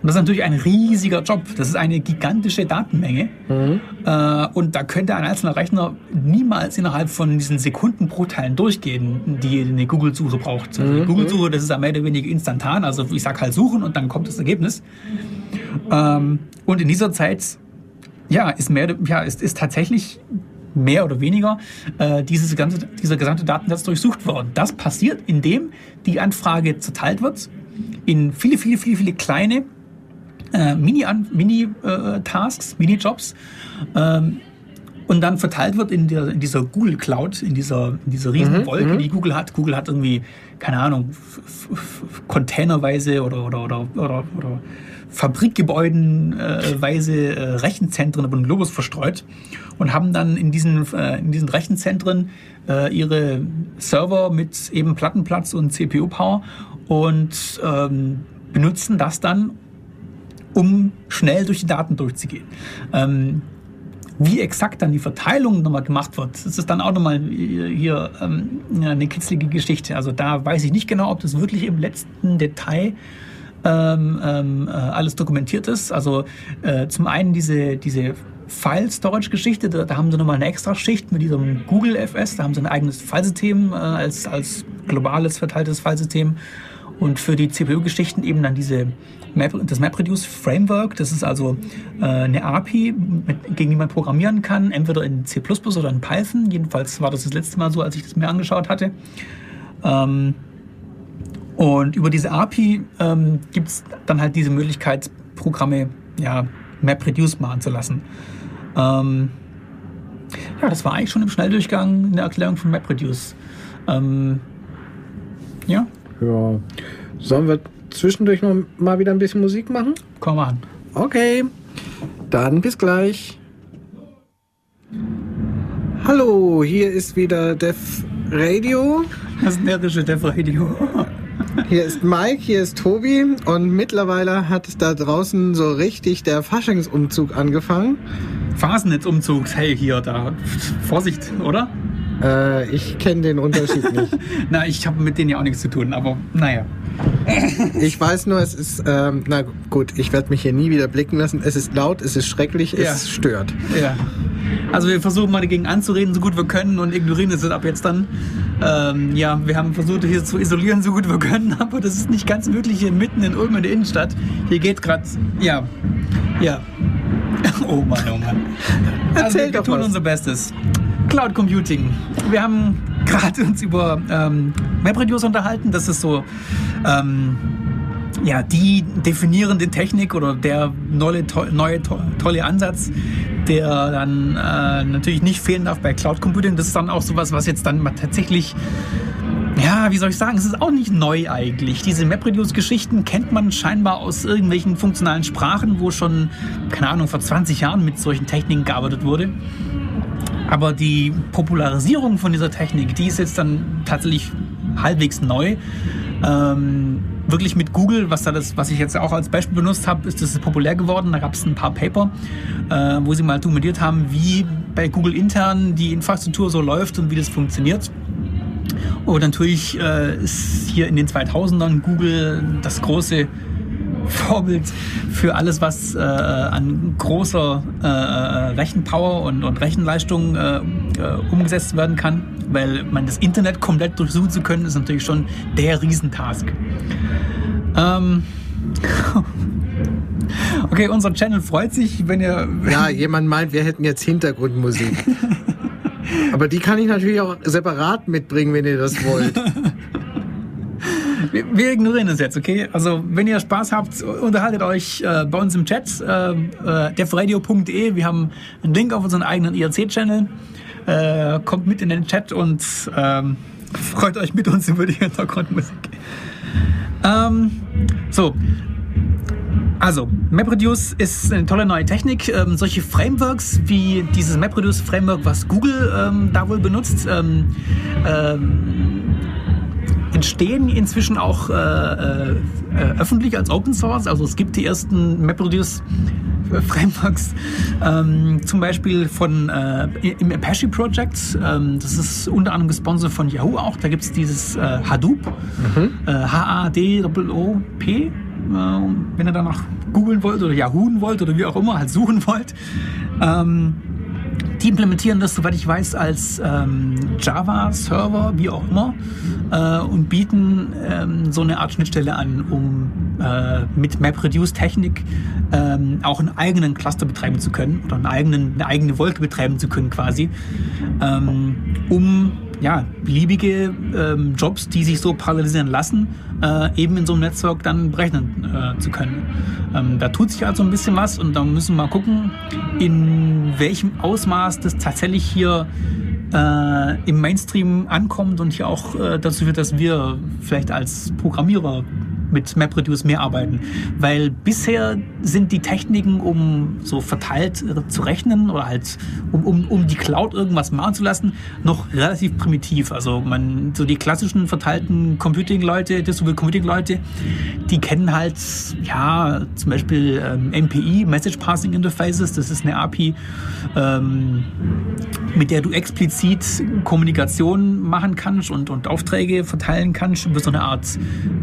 Und das ist natürlich ein riesiger Job. Das ist eine gigantische Datenmenge. Mhm. Äh, und da könnte ein einzelner Rechner niemals innerhalb von diesen Sekundenbruchteilen durchgehen, die eine Google-Suche braucht. Also mhm. Google-Suche, das ist ja mehr oder weniger instantan. Also ich sage halt suchen und dann kommt das Ergebnis. Ähm, und in dieser Zeit, ja, ist mehr, ja, ist, ist tatsächlich mehr oder weniger äh, dieses ganze, dieser gesamte Datensatz durchsucht worden. Das passiert, indem die Anfrage zerteilt wird in viele, viele, viele, viele kleine äh, Mini-Tasks, Mini, äh, Mini-Jobs ähm, und dann verteilt wird in, der, in dieser Google Cloud, in dieser, in dieser riesen mhm, Wolke, mhm. die Google hat. Google hat irgendwie, keine Ahnung, containerweise oder, oder, oder, oder, oder Fabrikgebäudenweise äh, Rechenzentren über den Globus verstreut und haben dann in diesen, äh, in diesen Rechenzentren äh, ihre Server mit eben Plattenplatz und CPU-Power und ähm, benutzen das dann, um schnell durch die Daten durchzugehen. Ähm, wie exakt dann die Verteilung nochmal gemacht wird, das ist dann auch nochmal hier ähm, eine kitzlige Geschichte. Also da weiß ich nicht genau, ob das wirklich im letzten Detail ähm, ähm, äh, alles dokumentiert ist. Also äh, zum einen diese, diese File-Storage-Geschichte, da, da, haben sie nochmal eine extra Schicht mit diesem Google FS, da haben sie ein eigenes Filesystem äh, als, als globales verteiltes Filesystem und für die CPU-Geschichten eben dann diese Map, das MapReduce Framework. Das ist also äh, eine API, mit, gegen die man programmieren kann, entweder in C++ oder in Python. Jedenfalls war das das letzte Mal so, als ich das mir angeschaut hatte. Ähm, und über diese API ähm, gibt es dann halt diese Möglichkeit, Programme ja, MapReduce machen zu lassen. Ähm, ja, das war eigentlich schon im Schnelldurchgang eine Erklärung von MapReduce. Ähm, ja. Ja. Sollen wir zwischendurch noch mal wieder ein bisschen Musik machen? Komm an. Okay. Dann bis gleich. Hallo, hier ist wieder Def Radio. Das närrische Def Radio. <laughs> Hier ist Mike, hier ist Tobi und mittlerweile hat da draußen so richtig der Faschingsumzug angefangen. Phasennetzumzug, hey, hier, da. Vorsicht, oder? Äh, ich kenne den Unterschied <laughs> nicht. Na, ich habe mit denen ja auch nichts zu tun, aber naja. <laughs> Ich weiß nur, es ist, ähm, na gut, ich werde mich hier nie wieder blicken lassen. Es ist laut, es ist schrecklich, Ja. es stört. Ja. Also wir versuchen mal dagegen anzureden, so gut wir können und ignorieren es ab jetzt dann. Ähm, ja, wir haben versucht, hier zu isolieren, so gut wir können, <laughs> aber das ist nicht ganz möglich hier mitten in Ulm in der Innenstadt. Hier geht gerade, ja, ja. Oh Mann, oh Mann. Also Erzähl wir doch tun was. unser Bestes. Cloud Computing. Wir haben gerade uns über ähm, MapReduce unterhalten. Das ist so ähm, ja, die definierende Technik oder der neue, to neue to tolle Ansatz, der dann äh, natürlich nicht fehlen darf bei Cloud Computing. Das ist dann auch sowas, was jetzt dann mal tatsächlich ja, wie soll ich sagen, es ist auch nicht neu eigentlich. Diese MapReduce-Geschichten kennt man scheinbar aus irgendwelchen funktionalen Sprachen, wo schon, keine Ahnung, vor 20 Jahren mit solchen Techniken gearbeitet wurde. Aber die Popularisierung von dieser Technik, die ist jetzt dann tatsächlich halbwegs neu. Ähm, wirklich mit Google, was, da das, was ich jetzt auch als Beispiel benutzt habe, ist das populär geworden. Da gab es ein paar Paper, äh, wo sie mal dokumentiert haben, wie bei Google intern die Infrastruktur so läuft und wie das funktioniert. Und natürlich äh, ist hier in den 2000ern Google das große Vorbild für alles, was äh, an großer äh, Rechenpower und, und Rechenleistung äh, äh, umgesetzt werden kann. Weil man das Internet komplett durchsuchen zu können, ist natürlich schon der Riesentask. Ähm <laughs> okay, unser Channel freut sich, wenn ihr... Ja, jemand meint, wir hätten jetzt Hintergrundmusik. <laughs> Aber die kann ich natürlich auch separat mitbringen, wenn ihr das wollt. <laughs> Wir, ignorieren das jetzt, okay? Also, wenn ihr Spaß habt, unterhaltet euch äh, bei uns im Chat, äh, äh. Wir haben einen Link auf unseren eigenen IRC-Channel. Äh, kommt mit in den Chat und ähm, freut euch mit uns über die Hintergrundmusik. Ähm, so. Also, MapReduce ist eine tolle neue Technik. Ähm, solche Frameworks wie dieses MapReduce-Framework, was Google ähm, da wohl benutzt, ähm, ähm, entstehen inzwischen auch äh, äh, äh, öffentlich als Open Source. Also es gibt die ersten MapReduce Frameworks, ähm, zum Beispiel von äh, im Apache Project. Ähm, das ist unter anderem gesponsert von Yahoo auch. Da gibt es dieses äh, Hadoop, äh, H-A-D-O-O-P. Äh, wenn ihr danach googeln wollt oder Yahooen wollt oder wie auch immer, halt suchen wollt. Ähm, die implementieren das, soweit ich weiß, als ähm, Java-Server, wie auch immer, äh, und bieten ähm, so eine Art Schnittstelle an, um äh, mit MapReduce-Technik ähm, auch einen eigenen Cluster betreiben zu können oder einen eigenen, eine eigene Wolke betreiben zu können quasi, ähm, um ja, beliebige ähm, Jobs, die sich so parallelisieren lassen, äh, eben in so einem Netzwerk dann berechnen äh, zu können. Ähm, da tut sich also ein bisschen was und da müssen wir mal gucken, in welchem Ausmaß das tatsächlich hier äh, im Mainstream ankommt und hier auch äh, dazu führt, dass wir vielleicht als Programmierer mit MapReduce mehr arbeiten. Weil bisher sind die Techniken, um so verteilt äh, zu rechnen oder halt um, um, um die Cloud irgendwas machen zu lassen, noch relativ primitiv. Also man, so die klassischen verteilten Computing-Leute, Distributed Computing-Leute, die kennen halt, ja, zum Beispiel ähm, MPI, Message Passing Interfaces, das ist eine API, ähm, mit der du explizit Kommunikation machen kannst und, und Aufträge verteilen kannst über so eine Art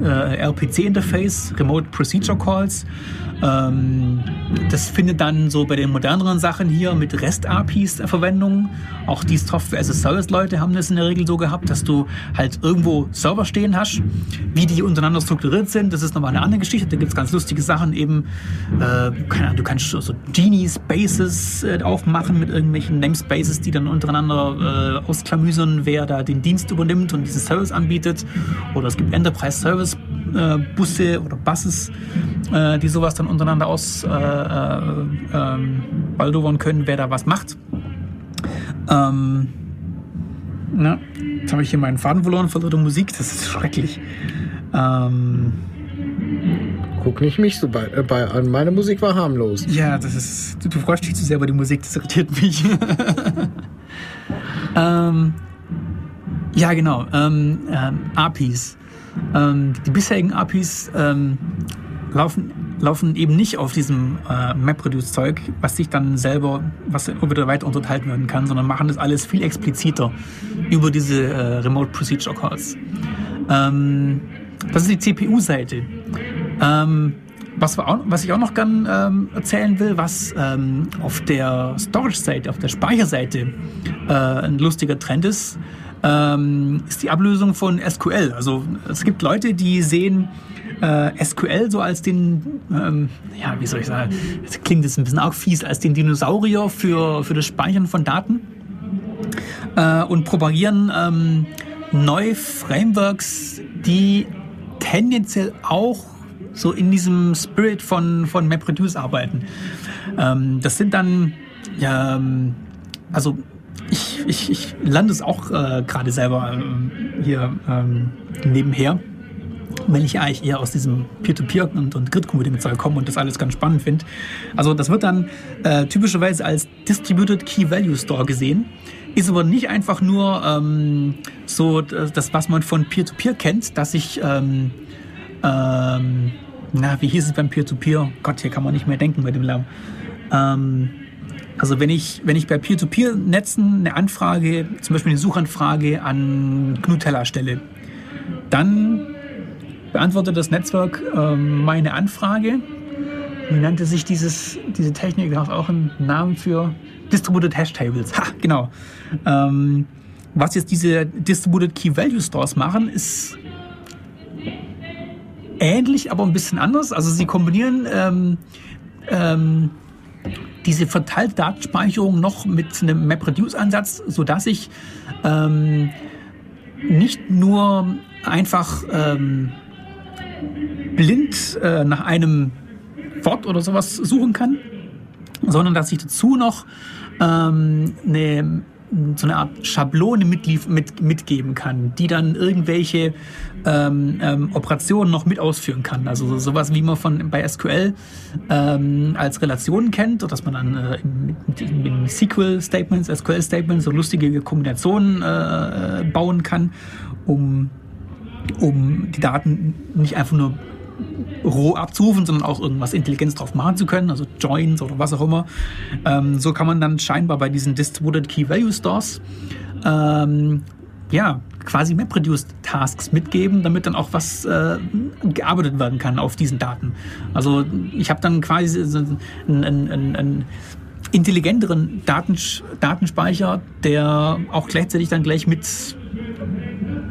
äh, RPC-Interface, Remote Procedure Calls. Ähm, das findet dann so bei den moderneren Sachen hier mit REST-APIs Verwendung. Auch die Software-as-a-Service-Leute haben das in der Regel so gehabt, dass du halt irgendwo Server stehen hast. Wie die untereinander strukturiert sind, das ist nochmal eine andere Geschichte. Da gibt es ganz lustige Sachen eben. Äh, keine Ahnung, du kannst so Genie-Spaces äh, aufmachen mit irgendwelchen Namespaces, die dann untereinander äh, ausklamüsern, wer da den Dienst übernimmt und diesen Service anbietet. Oder es gibt Enterprise-Service-Busse äh, oder Buses, äh, die sowas dann untereinander aus äh, äh, ähm, können, wer da was macht. Ähm, na, jetzt habe ich hier meinen Faden verloren von der Musik, das ist schrecklich. Ähm, Guck nicht mich so bei, äh, bei an. Meine Musik war harmlos. Ja, das ist. Du, du freust dich zu sehr über die Musik, das irritiert mich. <laughs> ähm, ja, genau. Ähm, ähm, APIs. Ähm, die bisherigen APIs ähm, laufen, laufen eben nicht auf diesem äh, MapReduce-Zeug, was sich dann selber, was wieder weiter unterteilt werden kann, sondern machen das alles viel expliziter über diese äh, Remote Procedure Calls. Ähm, das ist die CPU-Seite. Ähm, was, was, ich auch noch gern ähm, erzählen will, was ähm, auf der Storage-Seite, auf der Speicherseite äh, ein lustiger Trend ist, ähm, ist die Ablösung von SQL. Also es gibt Leute, die sehen äh, SQL so als den, ähm, ja, wie soll ich sagen, das klingt jetzt ein bisschen auch fies, als den Dinosaurier für, für das Speichern von Daten äh, und propagieren ähm, neue Frameworks, die tendenziell auch so in diesem Spirit von, von MapReduce arbeiten. Ähm, das sind dann, ja, ähm, also ich, ich, ich lande es auch äh, gerade selber äh, hier ähm, nebenher, weil ich eigentlich eher aus diesem Peer-to-Peer und, und Grid-Computing-Zeug komme und das alles ganz spannend finde. Also das wird dann äh, typischerweise als Distributed Key Value Store gesehen, ist aber nicht einfach nur ähm, so das, was man von Peer-to-Peer -Peer kennt, dass ich ähm, ähm, na, wie hieß es beim Peer-to-Peer? -Peer? Gott, hier kann man nicht mehr denken bei dem Lärm. Ähm, also wenn ich, wenn ich bei Peer-to-Peer-Netzen eine Anfrage, zum Beispiel eine Suchanfrage an Gnutella stelle, dann beantwortet das Netzwerk ähm, meine Anfrage. Wie nannte sich dieses, diese Technik? Da auch einen Namen für Distributed Hash Tables. Ha, genau. Ähm, was jetzt diese Distributed Key Value Stores machen, ist ähnlich, aber ein bisschen anders. Also sie kombinieren ähm, ähm, diese verteilte Datenspeicherung noch mit einem MapReduce-Ansatz, sodass ich ähm, nicht nur einfach ähm, blind äh, nach einem Wort oder sowas suchen kann, sondern dass ich dazu noch ähm, eine so eine Art Schablone mitlief, mit, mitgeben kann, die dann irgendwelche ähm, ähm, Operationen noch mit ausführen kann. Also sowas, wie man von bei SQL ähm, als Relationen kennt, dass man dann äh, mit, mit, SQL-Statements, SQL-Statements so lustige Kombinationen äh, bauen kann, um, um die Daten nicht einfach nur roh abzurufen, sondern auch irgendwas Intelligenz drauf machen zu können, also Joins oder was auch immer. Ähm, so kann man dann scheinbar bei diesen Distributed Key Value Stores ähm, ja, quasi MapReduced Tasks mitgeben, damit dann auch was äh, gearbeitet werden kann auf diesen Daten. Also ich habe dann quasi einen, einen, einen intelligenteren Datens Datenspeicher, der auch gleichzeitig dann gleich mit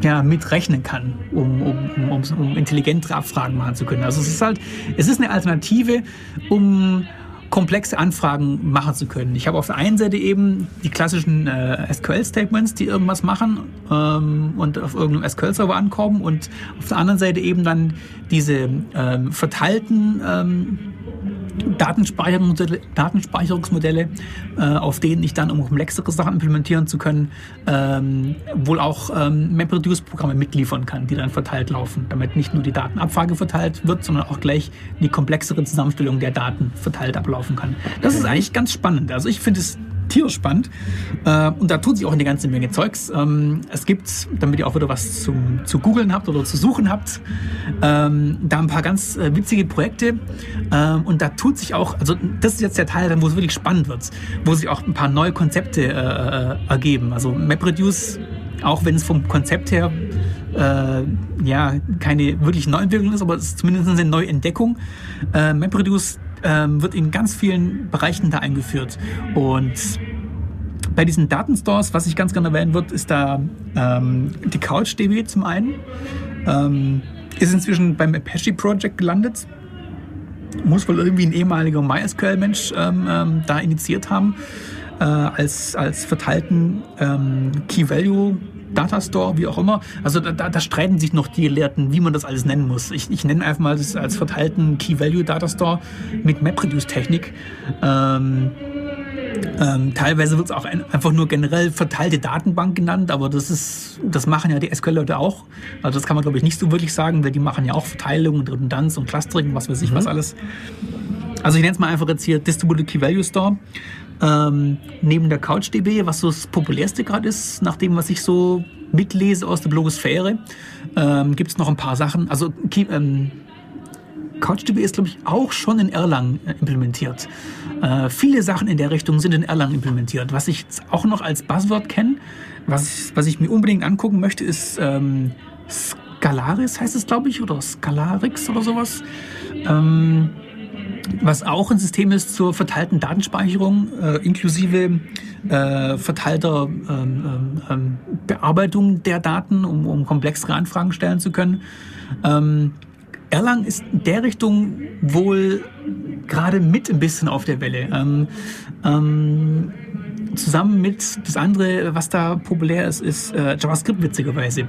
ja, mitrechnen kann, um, um, um, um intelligentere Abfragen machen zu können. Also es ist halt, es ist eine Alternative, um komplexe Anfragen machen zu können. Ich habe auf der einen Seite eben die klassischen äh, SQL-Statements, die irgendwas machen ähm, und auf irgendeinem SQL-Server ankommen und auf der anderen Seite eben dann diese ähm, verteilten ähm, Datenspeicherungsmodelle, Datenspeicherungsmodelle äh, auf denen ich dann, um komplexere Sachen implementieren zu können, ähm, wohl auch ähm, MapReduce-Programme mitliefern kann, die dann verteilt laufen, damit nicht nur die Datenabfrage verteilt wird, sondern auch gleich die komplexere Zusammenstellung der Daten verteilt ablaufen kann. Das ist eigentlich ganz spannend. Also ich finde es tierisch spannend. Äh, und da tut sich auch eine ganze Menge Zeugs. Ähm, es gibt, damit ihr auch wieder was zum, zu googeln habt oder zu suchen habt, ähm, da ein paar ganz äh, witzige Projekte. Ähm, und da tut sich auch, also das ist jetzt der Teil, wo es wirklich spannend wird, wo sich auch ein paar neue Konzepte äh, ergeben. Also MapReduce, auch wenn es vom Konzept her äh, ja keine wirklich Neuentwicklung ist, aber es ist zumindest eine Neuentdeckung. Äh, MapReduce äh, wird in ganz vielen Bereichen da eingeführt und bei diesen Datenstores, was ich ganz gerne erwähnen wird, ist da ähm, die CouchDB zum einen. Ähm, ist inzwischen beim Apache Project gelandet. Muss wohl irgendwie ein ehemaliger MySQL-Mensch ähm, ähm, da initiiert haben, äh, als, als verteilten ähm, Key-Value Datastore, wie auch immer. Also da, da, streiten sich noch die Gelehrten, wie man das alles nennen muss. Ich, ich nenne einfach mal das als verteilten Key-Value-Datastore mit MapReduce-Technik. Ähm, ähm, teilweise wird es auch ein, einfach nur generell verteilte Datenbank genannt, aber das ist, das machen ja die SQL-Leute auch. Also das kann man glaube ich nicht so wirklich sagen, weil die machen ja auch Verteilung und Redundanz und Clustering, was weiß ich mhm. was alles. Also ich nenne es mal einfach jetzt hier Distributed Key Value Store. Ähm, neben der CouchDB, was so das populärste gerade ist, nach dem, was ich so mitlese aus der Blogosphäre, ähm, gibt es noch ein paar Sachen. Also ähm, CouchDB ist, glaube ich, auch schon in Erlang äh, implementiert. Äh, viele Sachen in der Richtung sind in Erlang implementiert. Was ich auch noch als Buzzword kenne, was, was ich mir unbedingt angucken möchte, ist ähm, Scalaris, heißt es, glaube ich, oder Scalarix oder sowas. Ähm, was auch ein System ist zur verteilten Datenspeicherung, äh, inklusive äh, verteilter ähm, ähm, ähm Bearbeitung der Daten, um, um komplexere Anfragen stellen zu können. Ähm, Erlang ist in der Richtung wohl gerade mit ein bisschen auf der Welle. Ähm, ähm, zusammen mit das andere, was da populär ist, ist äh, JavaScript witzigerweise.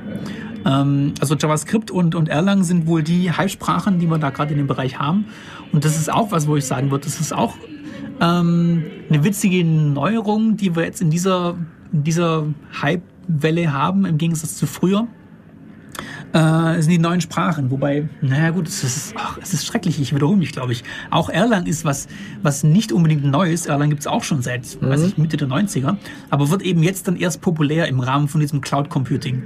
Also JavaScript und, und Erlang sind wohl die Hype-Sprachen, die wir da gerade in dem Bereich haben. Und das ist auch was, wo ich sagen würde, das ist auch ähm, eine witzige Neuerung, die wir jetzt in dieser, in dieser Hype-Welle haben, im Gegensatz zu früher äh, sind die neuen Sprachen. Wobei, naja gut, es ist, ach, es ist schrecklich, ich wiederhole mich, glaube ich. Auch Erlang ist was, was nicht unbedingt neu ist. Erlang gibt es auch schon seit mhm. weiß ich, Mitte der 90er, aber wird eben jetzt dann erst populär im Rahmen von diesem Cloud Computing.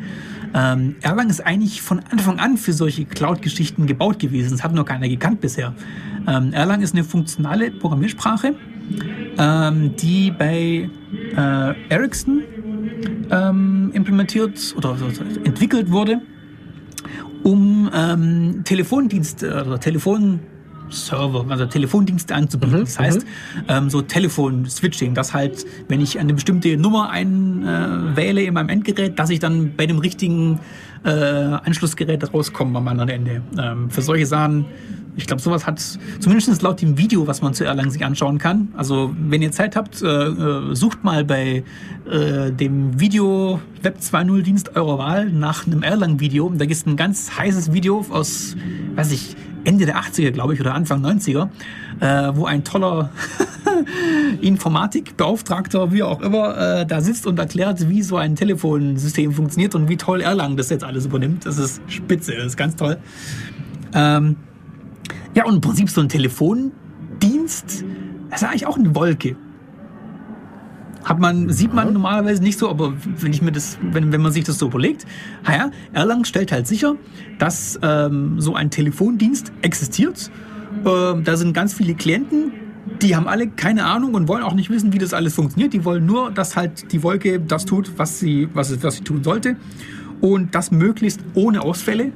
Ähm, Erlang ist eigentlich von Anfang an für solche Cloud-Geschichten gebaut gewesen. Das hat nur keiner gekannt bisher. Ähm, Erlang ist eine funktionale Programmiersprache, ähm, die bei äh, Ericsson ähm, implementiert oder, oder entwickelt wurde um ähm, Telefondienste oder Telefonserver, also Telefondienste anzubieten. Mhm, das heißt, mhm. ähm, so Telefon-Switching, dass halt, wenn ich eine bestimmte Nummer einwähle äh, in meinem Endgerät, dass ich dann bei dem richtigen äh, Anschlussgerät rauskomme am anderen Ende. Ähm, für solche Sachen ich glaube, sowas hat zumindest laut dem Video, was man zu Erlangen sich anschauen kann. Also, wenn ihr Zeit habt, äh, äh sucht mal bei äh, dem Video Web 2.0 Dienst eurer Wahl nach einem Erlang-Video. Da gibt es ein ganz heißes Video aus, weiß ich, Ende der 80er, glaube ich, oder Anfang 90er, äh, wo ein toller <laughs> Informatikbeauftragter, wie auch immer, äh, da sitzt und erklärt, wie so ein Telefonsystem funktioniert und wie toll Erlang das jetzt alles übernimmt. Das ist spitze, das ist ganz toll. Ähm, ja, und im Prinzip so ein Telefondienst, das ist eigentlich auch eine Wolke. Hat man, sieht man normalerweise nicht so, aber wenn ich mir das, wenn, wenn man sich das so überlegt, ja, Erlang stellt halt sicher, dass ähm, so ein Telefondienst existiert. Ähm, da sind ganz viele Klienten, die haben alle keine Ahnung und wollen auch nicht wissen, wie das alles funktioniert. Die wollen nur, dass halt die Wolke das tut, was sie, was, was sie tun sollte. Und das möglichst ohne Ausfälle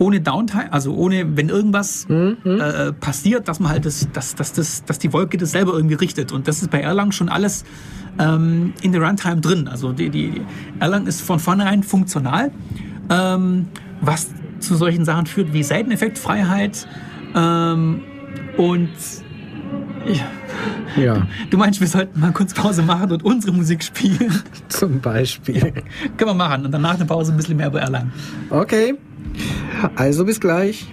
ohne Downtime, also ohne, wenn irgendwas mhm. äh, passiert, dass man halt das, dass, dass, dass, dass die Wolke das selber irgendwie richtet. Und das ist bei Erlang schon alles ähm, in der Runtime drin. Also die, die Erlang ist von vornherein funktional, ähm, was zu solchen Sachen führt wie Seiteneffektfreiheit ähm, und ja. ja. Du meinst, wir sollten mal kurz Pause machen und unsere Musik spielen? <laughs> Zum Beispiel. Ja. Können wir machen und danach eine Pause ein bisschen mehr über Erlang. Okay. Also bis gleich.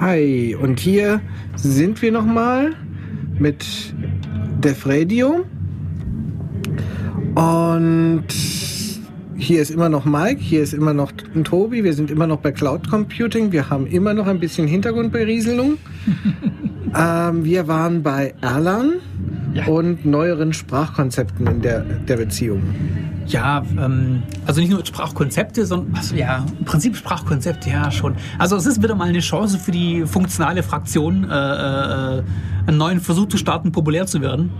Hi, und hier sind wir nochmal mit Def Radio. Und hier ist immer noch Mike, hier ist immer noch Tobi, wir sind immer noch bei Cloud Computing, wir haben immer noch ein bisschen Hintergrundberieselung. <laughs> ähm, wir waren bei Erlang ja. und neueren Sprachkonzepten in der, der Beziehung. Ja, ähm, also nicht nur Sprachkonzepte, sondern also ja, im Prinzip Sprachkonzepte, ja schon. Also es ist wieder mal eine Chance für die funktionale Fraktion, äh, äh, einen neuen Versuch zu starten, populär zu werden.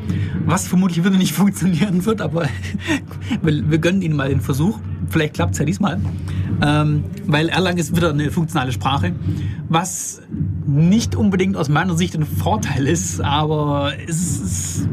was vermutlich wieder nicht <laughs> funktionieren wird, aber <laughs> wir, wir gönnen Ihnen mal den Versuch. Vielleicht klappt es ja diesmal. Ähm, weil Erlang ist wieder eine funktionale Sprache, was nicht unbedingt aus meiner Sicht ein Vorteil ist, aber es ist,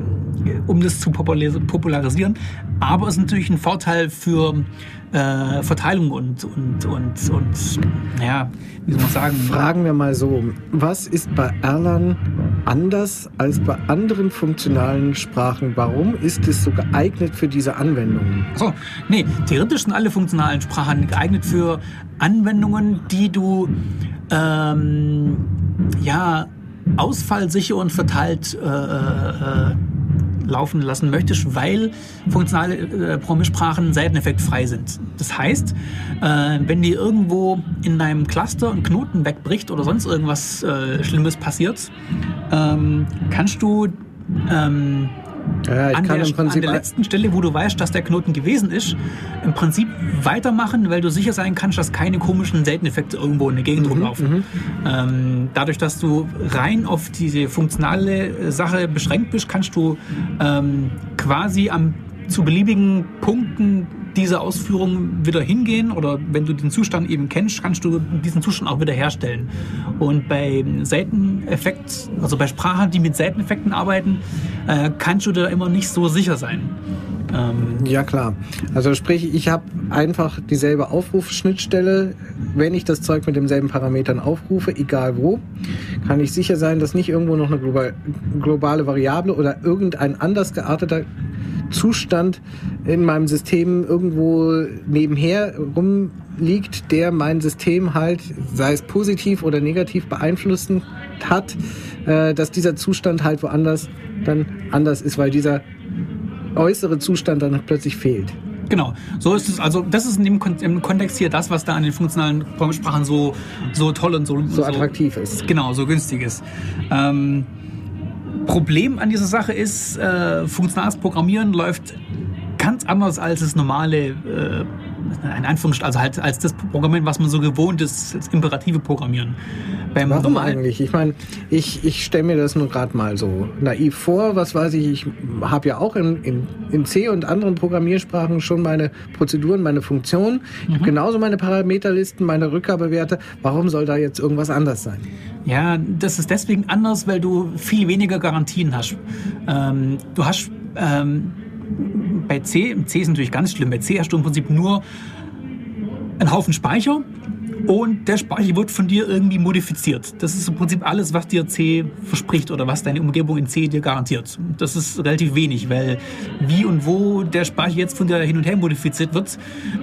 um das zu popularisieren, aber es ist natürlich ein Vorteil für äh, Verteilung und, und, und, und, ja, wie soll man sagen? Fragen wir mal so, was ist bei Erlang anders als bei anderen funktionalen Sprachen? Warum ist es so geeignet für diese Anwendungen? So, nee, theoretisch sind alle funktionalen Sprachen geeignet für Anwendungen, die du, ähm, ja, ausfallsicher und verteilt äh, äh, laufen lassen möchtest, weil funktionale äh, Programmiersprachen seiteneffektfrei sind. Das heißt, äh, wenn dir irgendwo in deinem Cluster ein Knoten wegbricht oder sonst irgendwas äh, Schlimmes passiert, ähm, kannst du ähm, ja, an, der, an, der, letzten Stelle, wo du weißt, dass der Knoten gewesen ist, im Prinzip weitermachen, weil du sicher sein kannst, dass keine komischen Seiteneffekte irgendwo in der Gegend mhm, rumlaufen. Mhm. Ähm, dadurch, dass du rein auf diese funktionale Sache beschränkt bist, kannst du ähm, quasi am, zu beliebigen Punkten diese Ausführung wieder hingehen oder wenn du den Zustand eben kennst, kannst du diesen Zustand auch wieder herstellen. Und bei Seiteneffekt, also bei Sprachen, die mit Seiteneffekten arbeiten, äh, kannst du da immer nicht so sicher sein. Ähm ja klar. Also sprich, ich habe einfach dieselbe Aufrufschnittstelle. Wenn ich das Zeug mit demselben Parametern aufrufe, egal wo, kann ich sicher sein, dass nicht irgendwo noch eine globale Variable oder irgendein anders gearteter Zustand in meinem System irgendwo nebenher rumliegt, der mein System halt, sei es positiv oder negativ beeinflussen hat, äh, dass dieser Zustand halt woanders dann anders ist, weil dieser äußere Zustand dann plötzlich fehlt. Genau, so ist es. Also das ist in dem im Kontext hier das, was da an den funktionalen Programmiersprachen so so toll und so so attraktiv ist. Genau, so günstig ist. Ähm, Problem an dieser Sache ist, äh, funktionales Programmieren läuft ganz anders als das normale, äh, in Anführungsstrichen, also halt als das Programmieren, was man so gewohnt ist, das imperative Programmieren. Beim Warum normalen eigentlich? Ich meine, ich, ich stelle mir das nur gerade mal so naiv vor. Was weiß ich, ich habe ja auch in, in, in C und anderen Programmiersprachen schon meine Prozeduren, meine Funktionen, mhm. genauso meine Parameterlisten, meine Rückgabewerte. Warum soll da jetzt irgendwas anders sein? Ja, das ist deswegen anders, weil du viel weniger Garantien hast. Ähm, du hast ähm, bei C, C ist natürlich ganz schlimm, bei C hast du im Prinzip nur einen Haufen Speicher und der Speicher wird von dir irgendwie modifiziert. Das ist im Prinzip alles, was dir C verspricht oder was deine Umgebung in C dir garantiert. Das ist relativ wenig, weil wie und wo der Speicher jetzt von dir hin und her modifiziert wird,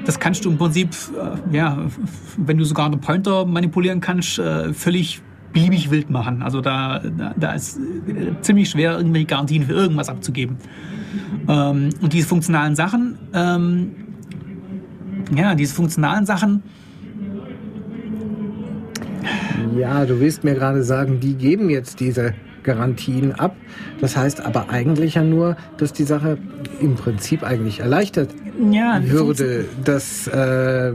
das kannst du im Prinzip, äh, ja, wenn du sogar einen Pointer manipulieren kannst, äh, völlig beliebig wild machen. Also da, da, da ist äh, ziemlich schwer, irgendwelche Garantien für irgendwas abzugeben. Ähm, und diese funktionalen Sachen, ähm, ja, diese funktionalen Sachen. Ja, du willst mir gerade sagen, die geben jetzt diese Garantien ab. Das heißt aber eigentlich ja nur, dass die Sache im Prinzip eigentlich erleichtert ja, würde. Das, äh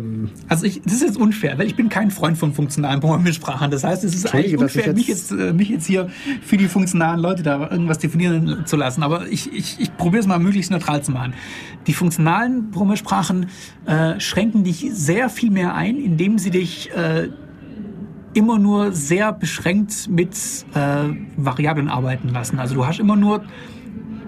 also ich, das ist jetzt unfair, weil ich bin kein Freund von funktionalen Programmiersprachen. Das heißt, es ist eigentlich unfair, jetzt mich, jetzt, äh, mich jetzt hier für die funktionalen Leute da irgendwas definieren zu lassen. Aber ich, ich, ich probiere es mal möglichst neutral zu machen. Die funktionalen Programmiersprachen äh, schränken dich sehr viel mehr ein, indem sie dich äh, immer nur sehr beschränkt mit äh, Variablen arbeiten lassen. Also du hast immer nur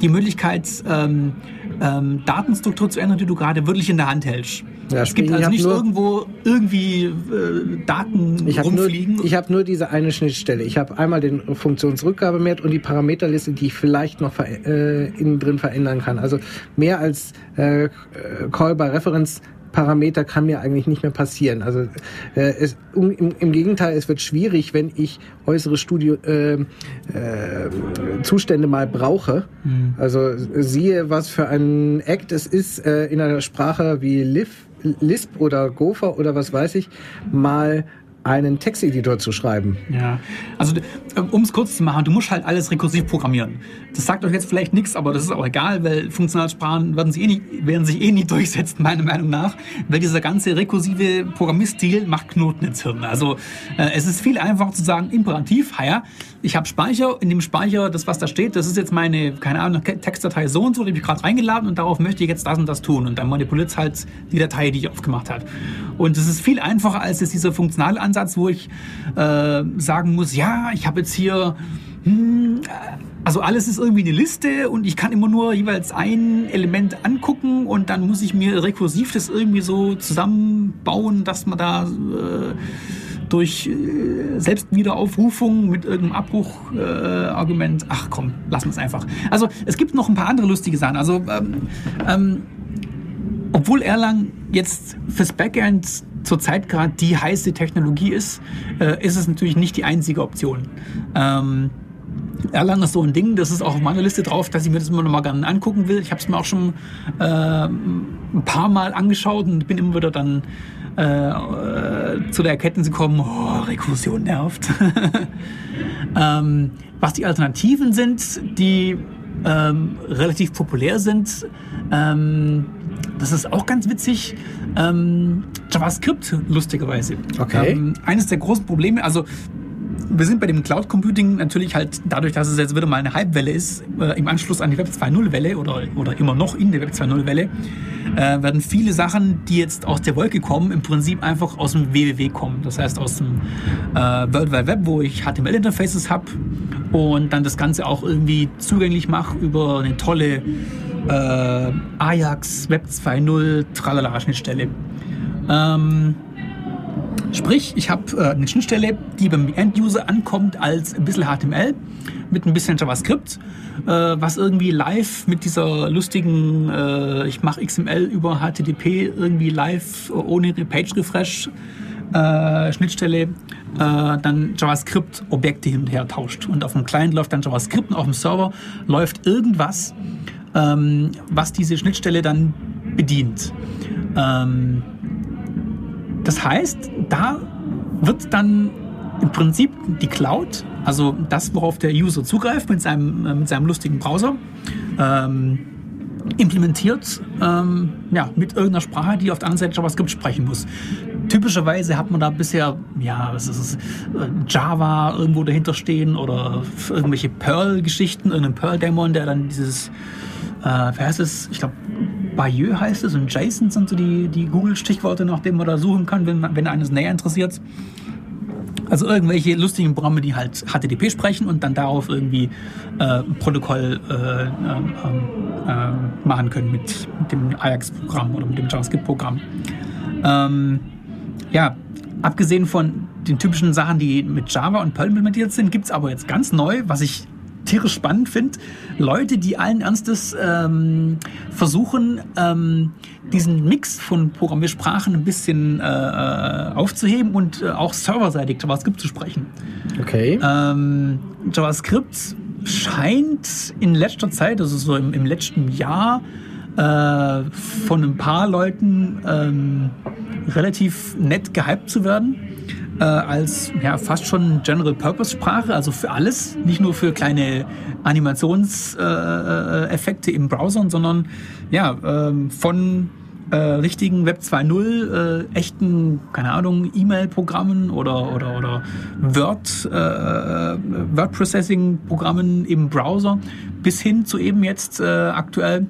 die Möglichkeit, ähm, ähm, Datenstruktur zu ändern, die du gerade wirklich in der Hand hältst. Ja, es gibt also nicht irgendwo irgendwie äh, Daten ich rumfliegen. Nur, ich habe nur diese eine Schnittstelle. Ich habe einmal den Funktionsrückgabewert und die Parameterliste, die ich vielleicht noch äh, innen drin verändern kann. Also mehr als äh, Call by Reference Parameter kann mir eigentlich nicht mehr passieren. Also äh, es, um, im, im, Gegenteil, es wird schwierig, wenn ich äußere Studio, äh, äh, Zustände mal brauche. Mhm. Also siehe, was für ein Act es ist, äh, in einer Sprache wie Lisp oder Gopher oder was weiß ich, mal einen Texteditor zu schreiben. Ja, also um es kurz zu machen, du musst halt alles rekursiv programmieren. Das sagt euch jetzt vielleicht nichts, aber das ist auch egal, weil Funktionalsprachen werden sich eh nicht, werden sich eh nie <laughs> durchsetzen, meiner Meinung nach, weil dieser ganze rekursive Programmierstil macht Knoten ins Hirn. Also äh, es ist viel einfacher zu sagen, imperativ, ja, ich habe Speicher, in dem Speicher, das was da steht, das ist jetzt meine, keine Ahnung, Textdatei so und so, die habe ich gerade reingeladen und darauf möchte ich jetzt das und das tun und dann manipuliert es halt die Datei, die ich aufgemacht habe. Und es ist viel einfacher als jetzt dieser funktionale Ansatz, wo ich äh, sagen muss, ja, ich habe jetzt hier hm, also alles ist irgendwie eine Liste und ich kann immer nur jeweils ein Element angucken und dann muss ich mir rekursiv das irgendwie so zusammenbauen, dass man da äh, durch äh, Selbstwiederaufrufung mit irgendeinem Abbruchargument, äh, ach komm, lassen wir es einfach. Also es gibt noch ein paar andere lustige Sachen. Also ähm, ähm, obwohl Erlang jetzt fürs Backend zurzeit gerade die heiße Technologie ist, äh, ist es natürlich nicht die einzige Option. Ähm, Erlang ist so ein Ding, das ist auch auf meiner Liste drauf, dass ich mir das immer noch mal gerne angucken will. Ich habe es mir auch schon äh, ein paar Mal angeschaut und bin immer wieder dann äh, zu der Erkenntnis gekommen, oh, Rekursion nervt. <laughs> ähm, was die Alternativen sind, die ähm, relativ populär sind, ähm, das ist auch ganz witzig. Ähm, JavaScript, lustigerweise. Okay. Ähm, eines der großen Probleme, also wir sind bei dem Cloud Computing natürlich halt dadurch, dass es jetzt wieder mal eine Hypewelle ist, äh, im Anschluss an die Web 2.0 Welle oder, oder immer noch in der Web 2.0 Welle, äh, werden viele Sachen, die jetzt aus der Wolke kommen, im Prinzip einfach aus dem WWW kommen. Das heißt aus dem äh, World Wide Web, wo ich HTML-Interfaces habe und dann das Ganze auch irgendwie zugänglich mache über eine tolle äh, Ajax Web 2.0 Tralala-Schnittstelle. Ähm, Sprich, ich habe äh, eine Schnittstelle, die beim End-User ankommt als ein bisschen HTML mit ein bisschen JavaScript, äh, was irgendwie live mit dieser lustigen, äh, ich mache XML über HTTP irgendwie live ohne Page-Refresh äh, Schnittstelle äh, dann JavaScript-Objekte hin und her tauscht. Und auf dem Client läuft dann JavaScript und auf dem Server läuft irgendwas, ähm, was diese Schnittstelle dann bedient. Ähm, das heißt, da wird dann im Prinzip die Cloud, also das, worauf der User zugreift mit seinem, äh, mit seinem lustigen Browser, ähm, implementiert ähm, ja, mit irgendeiner Sprache, die auf der anderen Seite JavaScript sprechen muss. Typischerweise hat man da bisher, ja, was ist es, äh, Java irgendwo dahinter stehen oder irgendwelche Perl-Geschichten, irgendein Perl-Dämon, der dann dieses, äh, wie heißt es, ich glaube, Bayeux heißt es und JSON sind so die, die Google-Stichworte, nach denen man da suchen kann, wenn, wenn eines näher interessiert. Also irgendwelche lustigen Programme, die halt HTTP sprechen und dann darauf irgendwie äh, Protokoll äh, ähm, äh, machen können mit, mit dem Ajax-Programm oder mit dem JavaScript-Programm. Ähm, ja, abgesehen von den typischen Sachen, die mit Java und Perl implementiert sind, gibt es aber jetzt ganz neu, was ich tierisch spannend finde. Leute, die allen Ernstes ähm, versuchen, ähm, diesen Mix von Programmiersprachen ein bisschen äh, äh, aufzuheben und äh, auch serverseitig JavaScript zu sprechen. Okay. Ähm, JavaScript scheint in letzter Zeit, also so im, im letzten Jahr, äh, von ein paar Leuten ähm, relativ nett gehypt zu werden äh, als ja, fast schon General-Purpose-Sprache, also für alles, nicht nur für kleine Animationseffekte äh, im Browser, sondern ja, ähm, von äh, richtigen Web 2.0, äh, echten, keine Ahnung, E-Mail-Programmen oder, oder, oder Word, äh, Word-Processing-Programmen im Browser bis hin zu eben jetzt äh, aktuell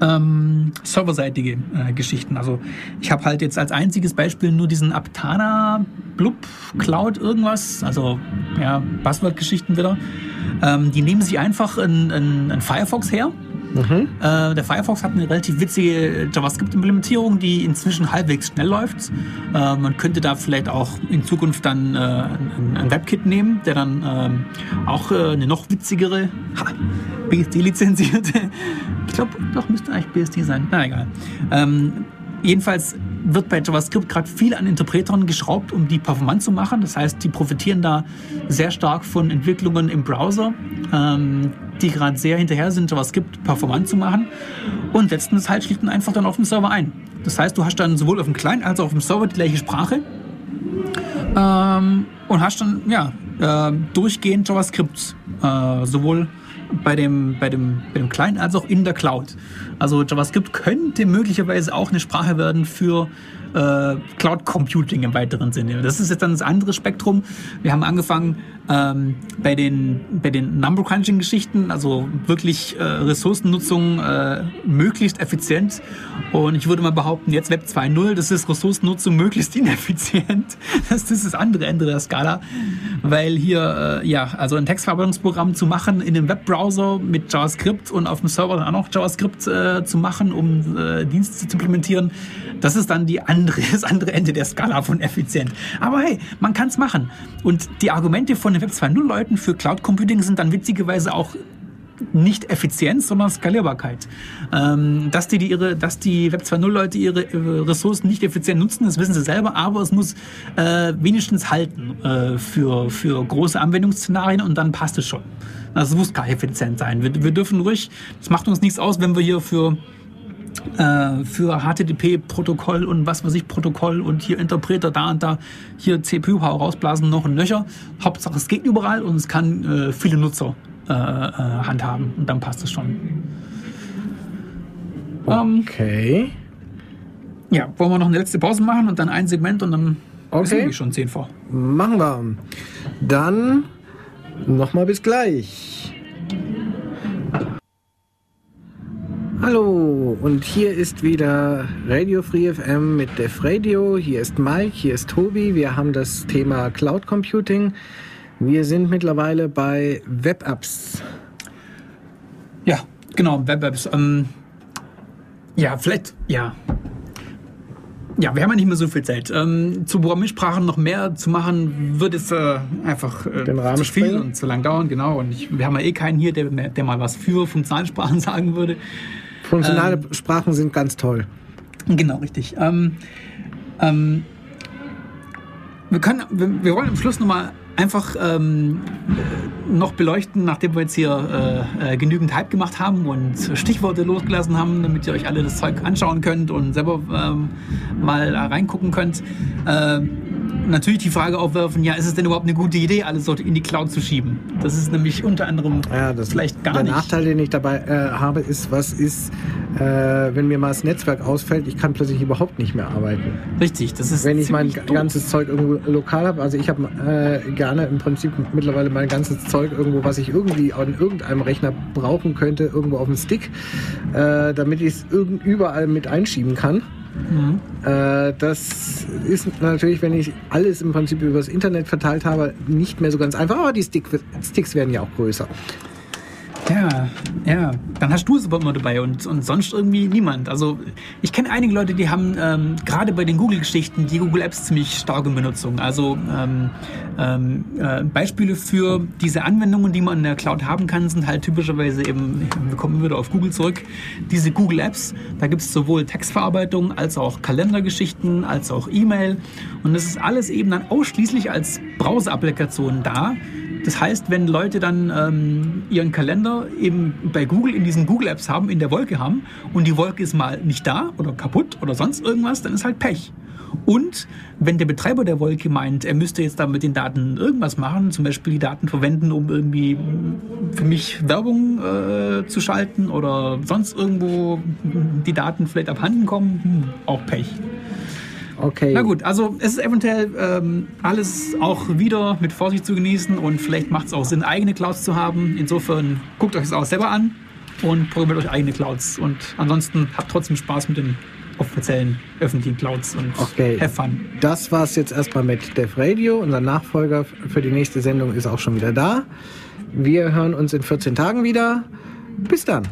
ähm, serverseitige äh, Geschichten. Also ich habe halt jetzt als einziges Beispiel nur diesen Aptana Blub Cloud irgendwas, also ja, Buzzword-Geschichten wieder. Ähm, die nehmen sich einfach einen Firefox her. Mhm. Äh, der Firefox hat eine relativ witzige JavaScript-Implementierung, die inzwischen halbwegs schnell läuft. Äh, man könnte da vielleicht auch in Zukunft dann äh, ein, ein WebKit nehmen, der dann ähm, auch äh, eine noch witzigere BSD-lizenzierte <laughs> ich glaube, doch müsste eigentlich BSD sein. Na egal. Ähm, jedenfalls wird bei JavaScript gerade viel an Interpretern geschraubt, um die performant zu machen. Das heißt, die profitieren da sehr stark von Entwicklungen im Browser, ähm, die gerade sehr hinterher sind, JavaScript performant zu machen. Und setzen es halt schlicht und einfach dann auf dem Server ein. Das heißt, du hast dann sowohl auf dem Client als auch auf dem Server die gleiche Sprache. Ähm, und hast dann ja äh, durchgehend JavaScript, äh, sowohl bei dem, bei, dem, bei dem Client als auch in der Cloud. Also JavaScript könnte möglicherweise auch eine Sprache werden für äh, Cloud Computing im weiteren Sinne. Das ist jetzt dann das andere Spektrum. Wir haben angefangen ähm, bei den, bei den Number Crunching Geschichten, also wirklich äh, Ressourcennutzung äh, möglichst effizient. Und ich würde mal behaupten, jetzt Web 2.0, das ist Ressourcennutzung möglichst <laughs> ineffizient. Das ist das andere Ende der Skala, weil hier, äh, ja, also ein Textverarbeitungsprogramm zu machen in einem Webbrowser mit JavaScript und auf dem Server dann auch noch JavaScript äh, zu machen, um äh, Dienste zu implementieren, das ist dann die andere, <laughs> das andere Ende der Skala von effizient. Aber hey, man kann es machen. Und die Argumente von Web 2.0 Leuten für Cloud Computing sind dann witzigerweise auch nicht Effizienz, sondern Skalierbarkeit. Ähm, dass, die, die ihre, dass die Web 2.0 Leute ihre Ressourcen nicht effizient nutzen, das wissen sie selber, aber es muss äh, wenigstens halten äh, für, für große Anwendungsszenarien und dann passt es schon. Also es muss gar effizient sein. Wir, wir dürfen ruhig, es macht uns nichts aus, wenn wir hier für äh, für HTTP-Protokoll und was weiß ich, Protokoll und hier Interpreter da und da, hier CPU-Power rausblasen, noch ein Löcher. Hauptsache es geht überall und es kann äh, viele Nutzer äh, äh handhaben und dann passt es schon. Ähm, okay. Ähm, ja, wollen wir noch eine letzte Pause machen und dann ein Segment und dann okay. ist schon 10 vor. Machen wir. Dann nochmal bis gleich. Hallo, und hier ist wieder Radio Free FM mit Def Radio. Hier ist Mike, hier ist Tobi. Wir haben das Thema Cloud Computing. Wir sind mittlerweile bei Web-Apps. Ja, genau, Web-Apps. Ähm, ja, vielleicht, ja. Ja, wir haben ja nicht mehr so viel Zeit. Ähm, zu Programmiersprachen noch mehr zu machen, wird es äh, einfach äh, Den Rahmen zu viel sprengen. und zu lang dauern. Genau. Und ich, wir haben ja eh keinen hier, der, der mal was für Funktionalsprachen <laughs> sagen würde. Funktionale ähm, Sprachen sind ganz toll. Genau, richtig. Ähm, ähm, wir, können, wir, wir, wollen am Schluss nochmal einfach ähm, noch beleuchten, nachdem wir jetzt hier äh, äh, genügend Hype gemacht haben und Stichworte losgelassen haben, damit ihr euch alle das Zeug anschauen könnt und selber ähm, mal reingucken könnt. Äh, natürlich die Frage aufwerfen, ja, ist es denn überhaupt eine gute Idee, alles dort in die Cloud zu schieben? Das ist nämlich unter anderem ja, vielleicht gar der nicht. Der Nachteil, den ich dabei äh, habe, ist, was ist, äh, wenn mir mal das Netzwerk ausfällt, ich kann plötzlich überhaupt nicht mehr arbeiten. Richtig, das ist Wenn ich mein doof. ganzes Zeug irgendwo lokal habe, also ich habe äh, gerne im Prinzip mittlerweile mein ganzes Zeug irgendwo, was ich irgendwie an irgendeinem Rechner brauchen könnte, irgendwo auf dem Stick, äh, damit ich es überall mit einschieben kann. Mhm. Äh, das ist natürlich, wenn ich alles im Prinzip über das Internet verteilt habe, nicht mehr so ganz einfach, aber die Stick, Sticks werden ja auch größer. Ja, ja. Dann hast du es aber immer dabei und, und sonst irgendwie niemand. Also ich kenne einige Leute, die haben ähm, gerade bei den Google-Geschichten die Google Apps ziemlich stark in Benutzung. Also ähm, ähm, äh, Beispiele für diese Anwendungen, die man in der Cloud haben kann, sind halt typischerweise eben, wir kommen wieder auf Google zurück, diese Google Apps. Da gibt es sowohl Textverarbeitung als auch Kalendergeschichten, als auch E-Mail. Und das ist alles eben dann ausschließlich als Browser-Applikation da das heißt, wenn Leute dann ähm, ihren Kalender eben bei Google in diesen Google Apps haben, in der Wolke haben und die Wolke ist mal nicht da oder kaputt oder sonst irgendwas, dann ist halt Pech. Und wenn der Betreiber der Wolke meint, er müsste jetzt da mit den Daten irgendwas machen, zum Beispiel die Daten verwenden, um irgendwie für mich Werbung äh, zu schalten oder sonst irgendwo die Daten vielleicht abhanden kommen, hm, auch Pech. Okay. Na gut, also es ist eventuell ähm, alles auch wieder mit Vorsicht zu genießen und vielleicht macht es auch Sinn, eigene Clouds zu haben. Insofern guckt euch das auch selber an und programmiert euch eigene Clouds. Und ansonsten habt trotzdem Spaß mit den offiziellen öffentlichen Clouds und okay. have fun. Das war es jetzt erstmal mit Dev Radio. Unser Nachfolger für die nächste Sendung ist auch schon wieder da. Wir hören uns in 14 Tagen wieder. Bis dann.